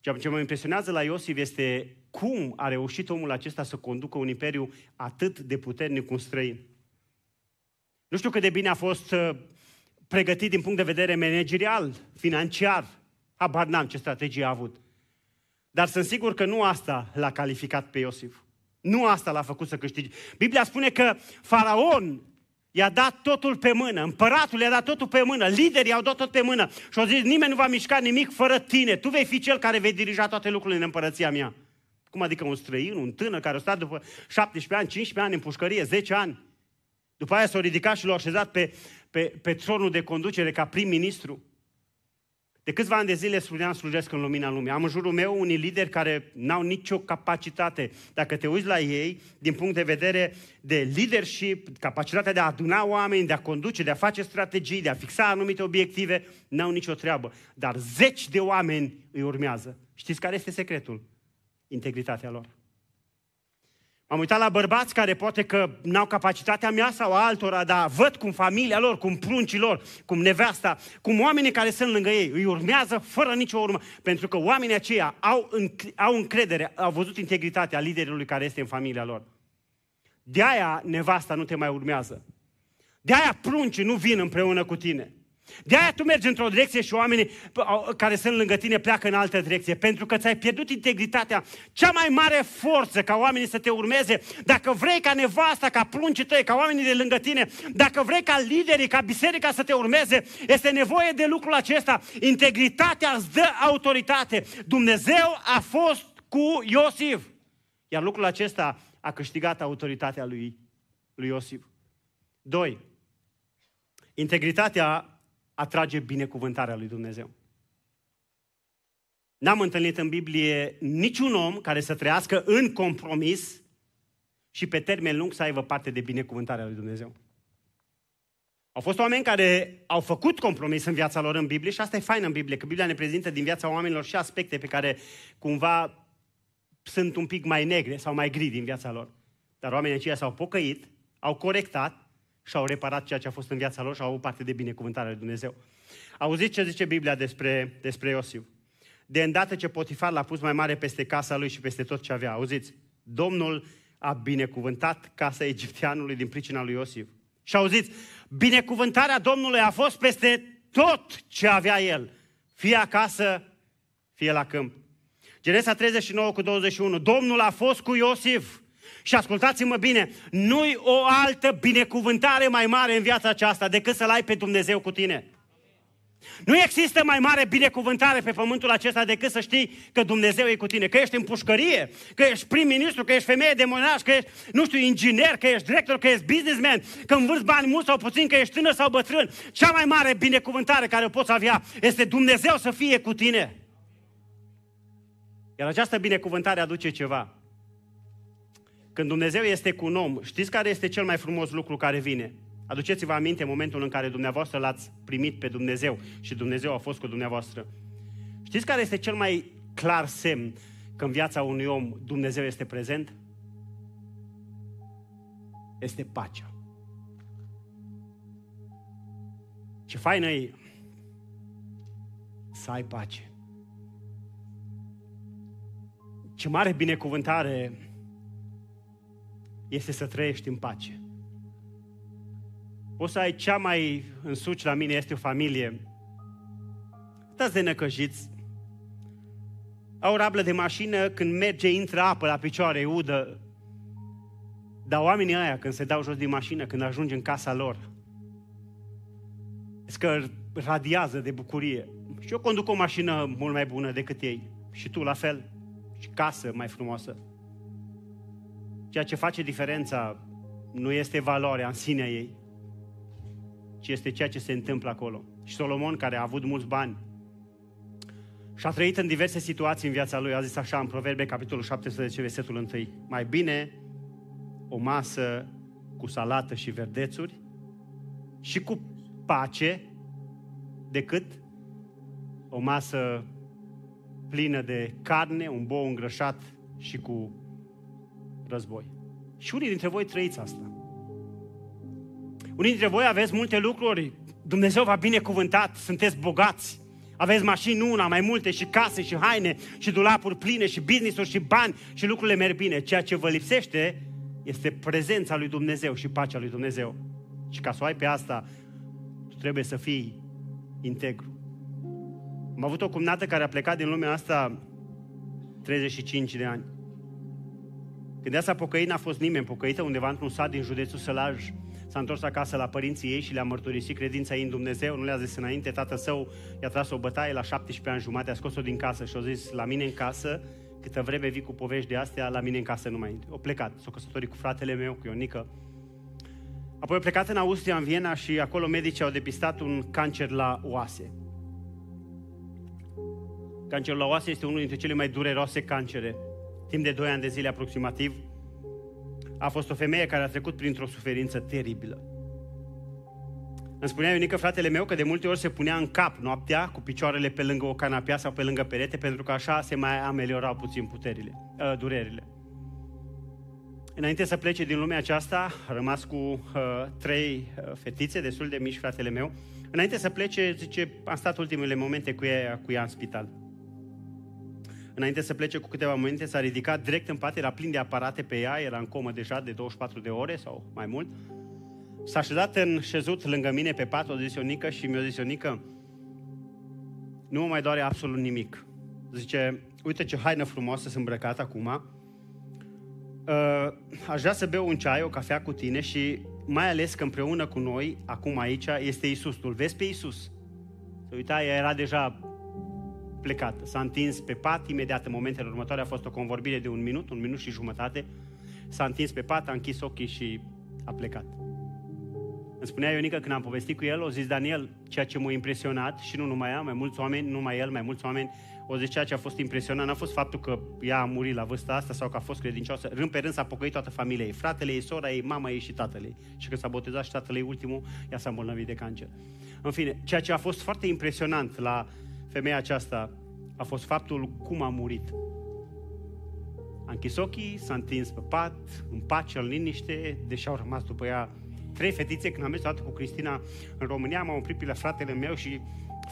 Ceea ce mă impresionează la Iosif este cum a reușit omul acesta să conducă un imperiu atât de puternic cum străin. Nu știu cât de bine a fost uh, pregătit din punct de vedere managerial, financiar, habar n-am ce strategie a avut. Dar sunt sigur că nu asta l-a calificat pe Iosif. Nu asta l-a făcut să câștige. Biblia spune că faraon I-a dat totul pe mână, împăratul i-a dat totul pe mână, liderii au dat tot pe mână și au zis, nimeni nu va mișca nimic fără tine, tu vei fi cel care vei dirija toate lucrurile în împărăția mea. Cum adică un străin, un tânăr care a stat după 17 ani, 15 ani în pușcărie, 10 ani. După aia s-a ridicat și l-a așezat pe, pe, pe tronul de conducere ca prim-ministru. De câțiva ani de zile spuneam slujesc în lumina lumii. Am în jurul meu unii lideri care n-au nicio capacitate. Dacă te uiți la ei, din punct de vedere de leadership, capacitatea de a aduna oameni, de a conduce, de a face strategii, de a fixa anumite obiective, n-au nicio treabă. Dar zeci de oameni îi urmează. Știți care este secretul? Integritatea lor. Am uitat la bărbați care poate că n-au capacitatea mea sau altora, dar văd cum familia lor, cum pruncii lor, cum nevasta, cum oamenii care sunt lângă ei îi urmează fără nicio urmă. Pentru că oamenii aceia au, au încredere, au văzut integritatea liderului care este în familia lor. De aia nevasta nu te mai urmează. De aia pruncii nu vin împreună cu tine. De aia tu mergi într-o direcție și oamenii care sunt lângă tine pleacă în altă direcție, pentru că ți-ai pierdut integritatea. Cea mai mare forță ca oamenii să te urmeze, dacă vrei ca nevasta, ca pruncii tăi, ca oamenii de lângă tine, dacă vrei ca liderii, ca biserica să te urmeze, este nevoie de lucrul acesta. Integritatea îți dă autoritate. Dumnezeu a fost cu Iosif. Iar lucrul acesta a câștigat autoritatea lui, lui Iosif. Doi, integritatea atrage binecuvântarea lui Dumnezeu. N-am întâlnit în Biblie niciun om care să trăiască în compromis și pe termen lung să aibă parte de binecuvântarea lui Dumnezeu. Au fost oameni care au făcut compromis în viața lor în Biblie și asta e fain în Biblie, că Biblia ne prezintă din viața oamenilor și aspecte pe care cumva sunt un pic mai negre sau mai gri din viața lor. Dar oamenii aceia s-au pocăit, au corectat și au reparat ceea ce a fost în viața lor și au avut parte de binecuvântarea lui Dumnezeu. Auziți ce zice Biblia despre, despre Iosif? De îndată ce Potifar l-a pus mai mare peste casa lui și peste tot ce avea. Auziți? Domnul a binecuvântat casa egipteanului din pricina lui Iosif. Și auziți, binecuvântarea Domnului a fost peste tot ce avea el, fie acasă, fie la câmp. Genesa 39 cu 21. Domnul a fost cu Iosif Și ascultați-mă bine, nu-i o altă binecuvântare mai mare în viața aceasta decât să-L ai pe Dumnezeu cu tine. Nu există mai mare binecuvântare pe pământul acesta decât să știi că Dumnezeu e cu tine, că ești în pușcărie, că ești prim-ministru, că ești femeie de monaș, că ești, nu știu, inginer, că ești director, că ești businessman, că învârți bani mulți sau puțin, că ești tânăr sau bătrân. Cea mai mare binecuvântare care o poți avea este Dumnezeu să fie cu tine. Iar această binecuvântare aduce ceva. Când Dumnezeu este cu un om, știți care este cel mai frumos lucru care vine? Aduceți-vă aminte momentul în care dumneavoastră l-ați primit pe Dumnezeu și Dumnezeu a fost cu dumneavoastră. Știți care este cel mai clar semn că în viața unui om Dumnezeu este prezent? Este pacea. Ce faină e să ai pace. Ce mare binecuvântare este să trăiești în pace. Poți să ai cea mai în suci la mine este o familie. Dați de năcăjiți. Au rablă de mașină, când merge, intră apă la picioare, udă. Dar oamenii aia, când se dau jos din mașină, când ajung în casa lor, că radiază de bucurie. Și eu conduc o mașină mult mai bună decât ei. Și tu la fel. Și casă mai frumoasă. Ceea ce face diferența nu este valoarea în sinea ei, ci este ceea ce se întâmplă acolo. Și Solomon, care a avut mulți bani și a trăit în diverse situații în viața lui, a zis așa în Proverbe, capitolul 17, versetul 1, mai bine o masă cu salată și verdețuri și cu pace decât o masă plină de carne, un bou îngrășat și cu război. Și unii dintre voi trăiți asta. Unii dintre voi aveți multe lucruri, Dumnezeu v-a binecuvântat, sunteți bogați, aveți mașini una, mai multe și case și haine și dulapuri pline și business și bani și lucrurile merg bine. Ceea ce vă lipsește este prezența lui Dumnezeu și pacea lui Dumnezeu. Și ca să o ai pe asta, tu trebuie să fii integru. Am avut o cumnată care a plecat din lumea asta 35 de ani. Când ea s-a pocăit, n-a fost nimeni pocăită undeva într-un sat din județul Sălaj. S-a întors acasă la părinții ei și le-a mărturisit credința ei în Dumnezeu. Nu le-a zis înainte, tatăl său i-a tras o bătaie la 17 ani jumate, a scos-o din casă și a zis, la mine în casă, câtă vreme vii cu povești de astea, la mine în casă nu mai intri. O plecat, s-a căsătorit cu fratele meu, cu Ionică. Apoi a plecat în Austria, în Viena și acolo medicii au depistat un cancer la oase. Cancerul la oase este unul dintre cele mai dureroase cancere. Timp de 2 ani de zile aproximativ, a fost o femeie care a trecut printr-o suferință teribilă. Îmi spunea Ionică, fratele meu, că de multe ori se punea în cap noaptea cu picioarele pe lângă o canapea sau pe lângă perete, pentru că așa se mai ameliorau puțin puterile, uh, durerile. Înainte să plece din lumea aceasta, a rămas cu uh, trei uh, fetițe destul de mici, fratele meu. Înainte să plece, zice, am stat ultimele momente cu ea, cu ea în spital. Înainte să plece cu câteva momente, s-a ridicat direct în pat, era plin de aparate pe ea, era în comă deja de 24 de ore sau mai mult. S-a așezat în șezut lângă mine pe pat, o zis Ionică și mi-a zis Ionică, nu mă mai doare absolut nimic. Zice, uite ce haină frumoasă sunt îmbrăcat acum, uh, aș vrea să beau un ceai, o cafea cu tine și mai ales că împreună cu noi, acum aici, este Isus. Tu vezi pe Isus? Se uita, ea era deja plecat. S-a întins pe pat, imediat în momentele următoare a fost o convorbire de un minut, un minut și jumătate. S-a întins pe pat, a închis ochii și a plecat. Îmi spunea Ionica când am povestit cu el, o zis Daniel, ceea ce m-a impresionat și nu numai ea, mai mulți oameni, nu numai el, mai mulți oameni, o zis ceea ce a fost impresionant n-a fost faptul că ea a murit la vârsta asta sau că a fost credincioasă. Rând pe rând s-a pocăit toată familia ei, fratele ei, sora ei, mama ei și tatăl ei. Și când s-a botezat și tatăl ei ultimul, ea s-a îmbolnăvit de cancer. În fine, ceea ce a fost foarte impresionant la femeia aceasta a fost faptul cum a murit. A închis ochii, s-a întins pe pat, în pace, în liniște, deși au rămas după ea trei fetițe. Când am mers cu Cristina în România, m-am oprit pe la fratele meu și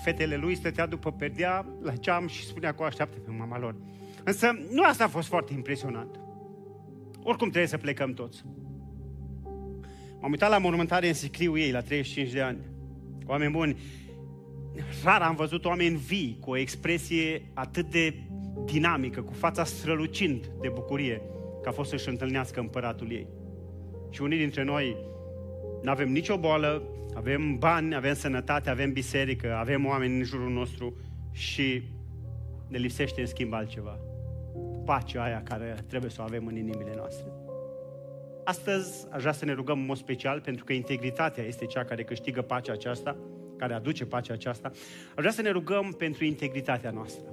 fetele lui stătea după perdea la ceam și spunea că o așteaptă pe mama lor. Însă nu asta a fost foarte impresionant. Oricum trebuie să plecăm toți. M-am uitat la mormântare în sicriu ei, la 35 de ani. Oameni buni, rar am văzut oameni vii, cu o expresie atât de dinamică, cu fața strălucind de bucurie. că a fost să-și întâlnească împăratul ei. Și unii dintre noi nu avem nicio boală, avem bani, avem sănătate, avem biserică, avem oameni în jurul nostru și ne lipsește în schimb altceva. Pacea aia care trebuie să o avem în inimile noastre. Astăzi aș vrea să ne rugăm în mod special pentru că integritatea este cea care câștigă pacea aceasta, care aduce pacea aceasta. Aș vrea să ne rugăm pentru integritatea noastră.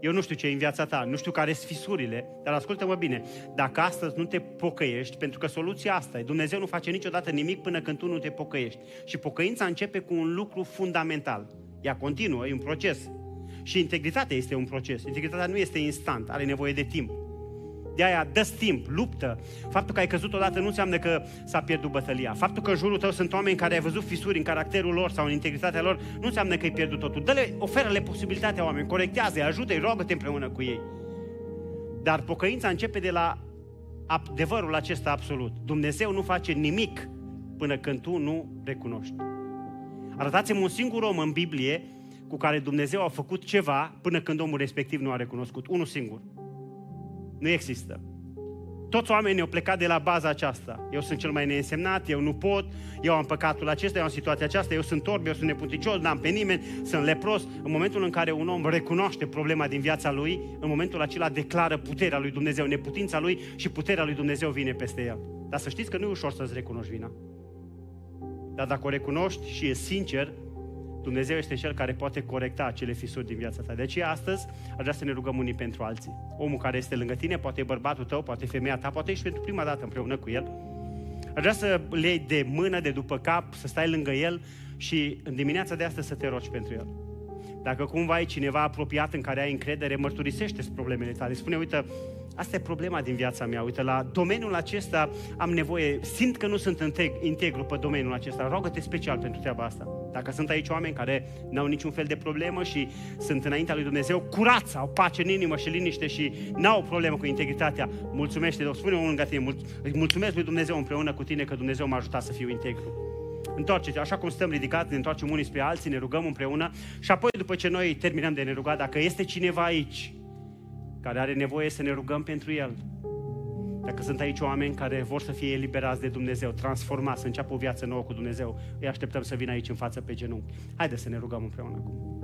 Eu nu știu ce e în viața ta, nu știu care sunt fisurile, dar ascultă-mă bine. Dacă astăzi nu te pocăiești, pentru că soluția asta e, Dumnezeu nu face niciodată nimic până când tu nu te pocăiești. Și pocăința începe cu un lucru fundamental. Ea continuă, e un proces. Și integritatea este un proces. Integritatea nu este instant, are nevoie de timp. De aia dă timp, luptă. Faptul că ai căzut odată nu înseamnă că s-a pierdut bătălia. Faptul că în jurul tău sunt oameni care ai văzut fisuri în caracterul lor sau în integritatea lor, nu înseamnă că ai pierdut totul. Dă-le, oferă-le posibilitatea oameni, corectează-i, ajută-i, roagă-te împreună cu ei. Dar pocăința începe de la adevărul acesta absolut. Dumnezeu nu face nimic până când tu nu recunoști. Arătați-mi un singur om în Biblie cu care Dumnezeu a făcut ceva până când omul respectiv nu a recunoscut. Unul singur. Nu există. Toți oamenii au plecat de la baza aceasta. Eu sunt cel mai neînsemnat, eu nu pot, eu am păcatul acesta, eu am situația aceasta, eu sunt orb, eu sunt neputicios, n-am pe nimeni, sunt lepros. În momentul în care un om recunoaște problema din viața lui, în momentul acela declară puterea lui Dumnezeu, neputința lui și puterea lui Dumnezeu vine peste el. Dar să știți că nu e ușor să-ți recunoști vina. Dar dacă o recunoști și e sincer, Dumnezeu este Cel care poate corecta acele fisuri din viața ta. De aceea astăzi aș vrea să ne rugăm unii pentru alții. Omul care este lângă tine, poate e bărbatul tău, poate e femeia ta, poate ești pentru prima dată împreună cu el. Aș vrea să le iei de mână, de după cap, să stai lângă el și în dimineața de astăzi să te rogi pentru el. Dacă cumva ai cineva apropiat în care ai încredere, mărturisește problemele tale. Spune, uite, Asta e problema din viața mea. Uite, la domeniul acesta am nevoie, simt că nu sunt integ, integru pe domeniul acesta. Rogă-te special pentru treaba asta. Dacă sunt aici oameni care n-au niciun fel de problemă și sunt înaintea lui Dumnezeu, curați, au pace în inimă și liniște și n-au problemă cu integritatea, mulțumește, spune unul lângă tine, mulțumesc lui Dumnezeu împreună cu tine că Dumnezeu m-a ajutat să fiu integru. Întoarceți, așa cum stăm ridicați, ne întoarcem unii spre alții, ne rugăm împreună și apoi după ce noi terminăm de ne ruga, dacă este cineva aici care are nevoie să ne rugăm pentru el. Dacă sunt aici oameni care vor să fie eliberați de Dumnezeu, transformați, să înceapă o viață nouă cu Dumnezeu, îi așteptăm să vină aici în față pe genunchi. Haideți să ne rugăm împreună acum.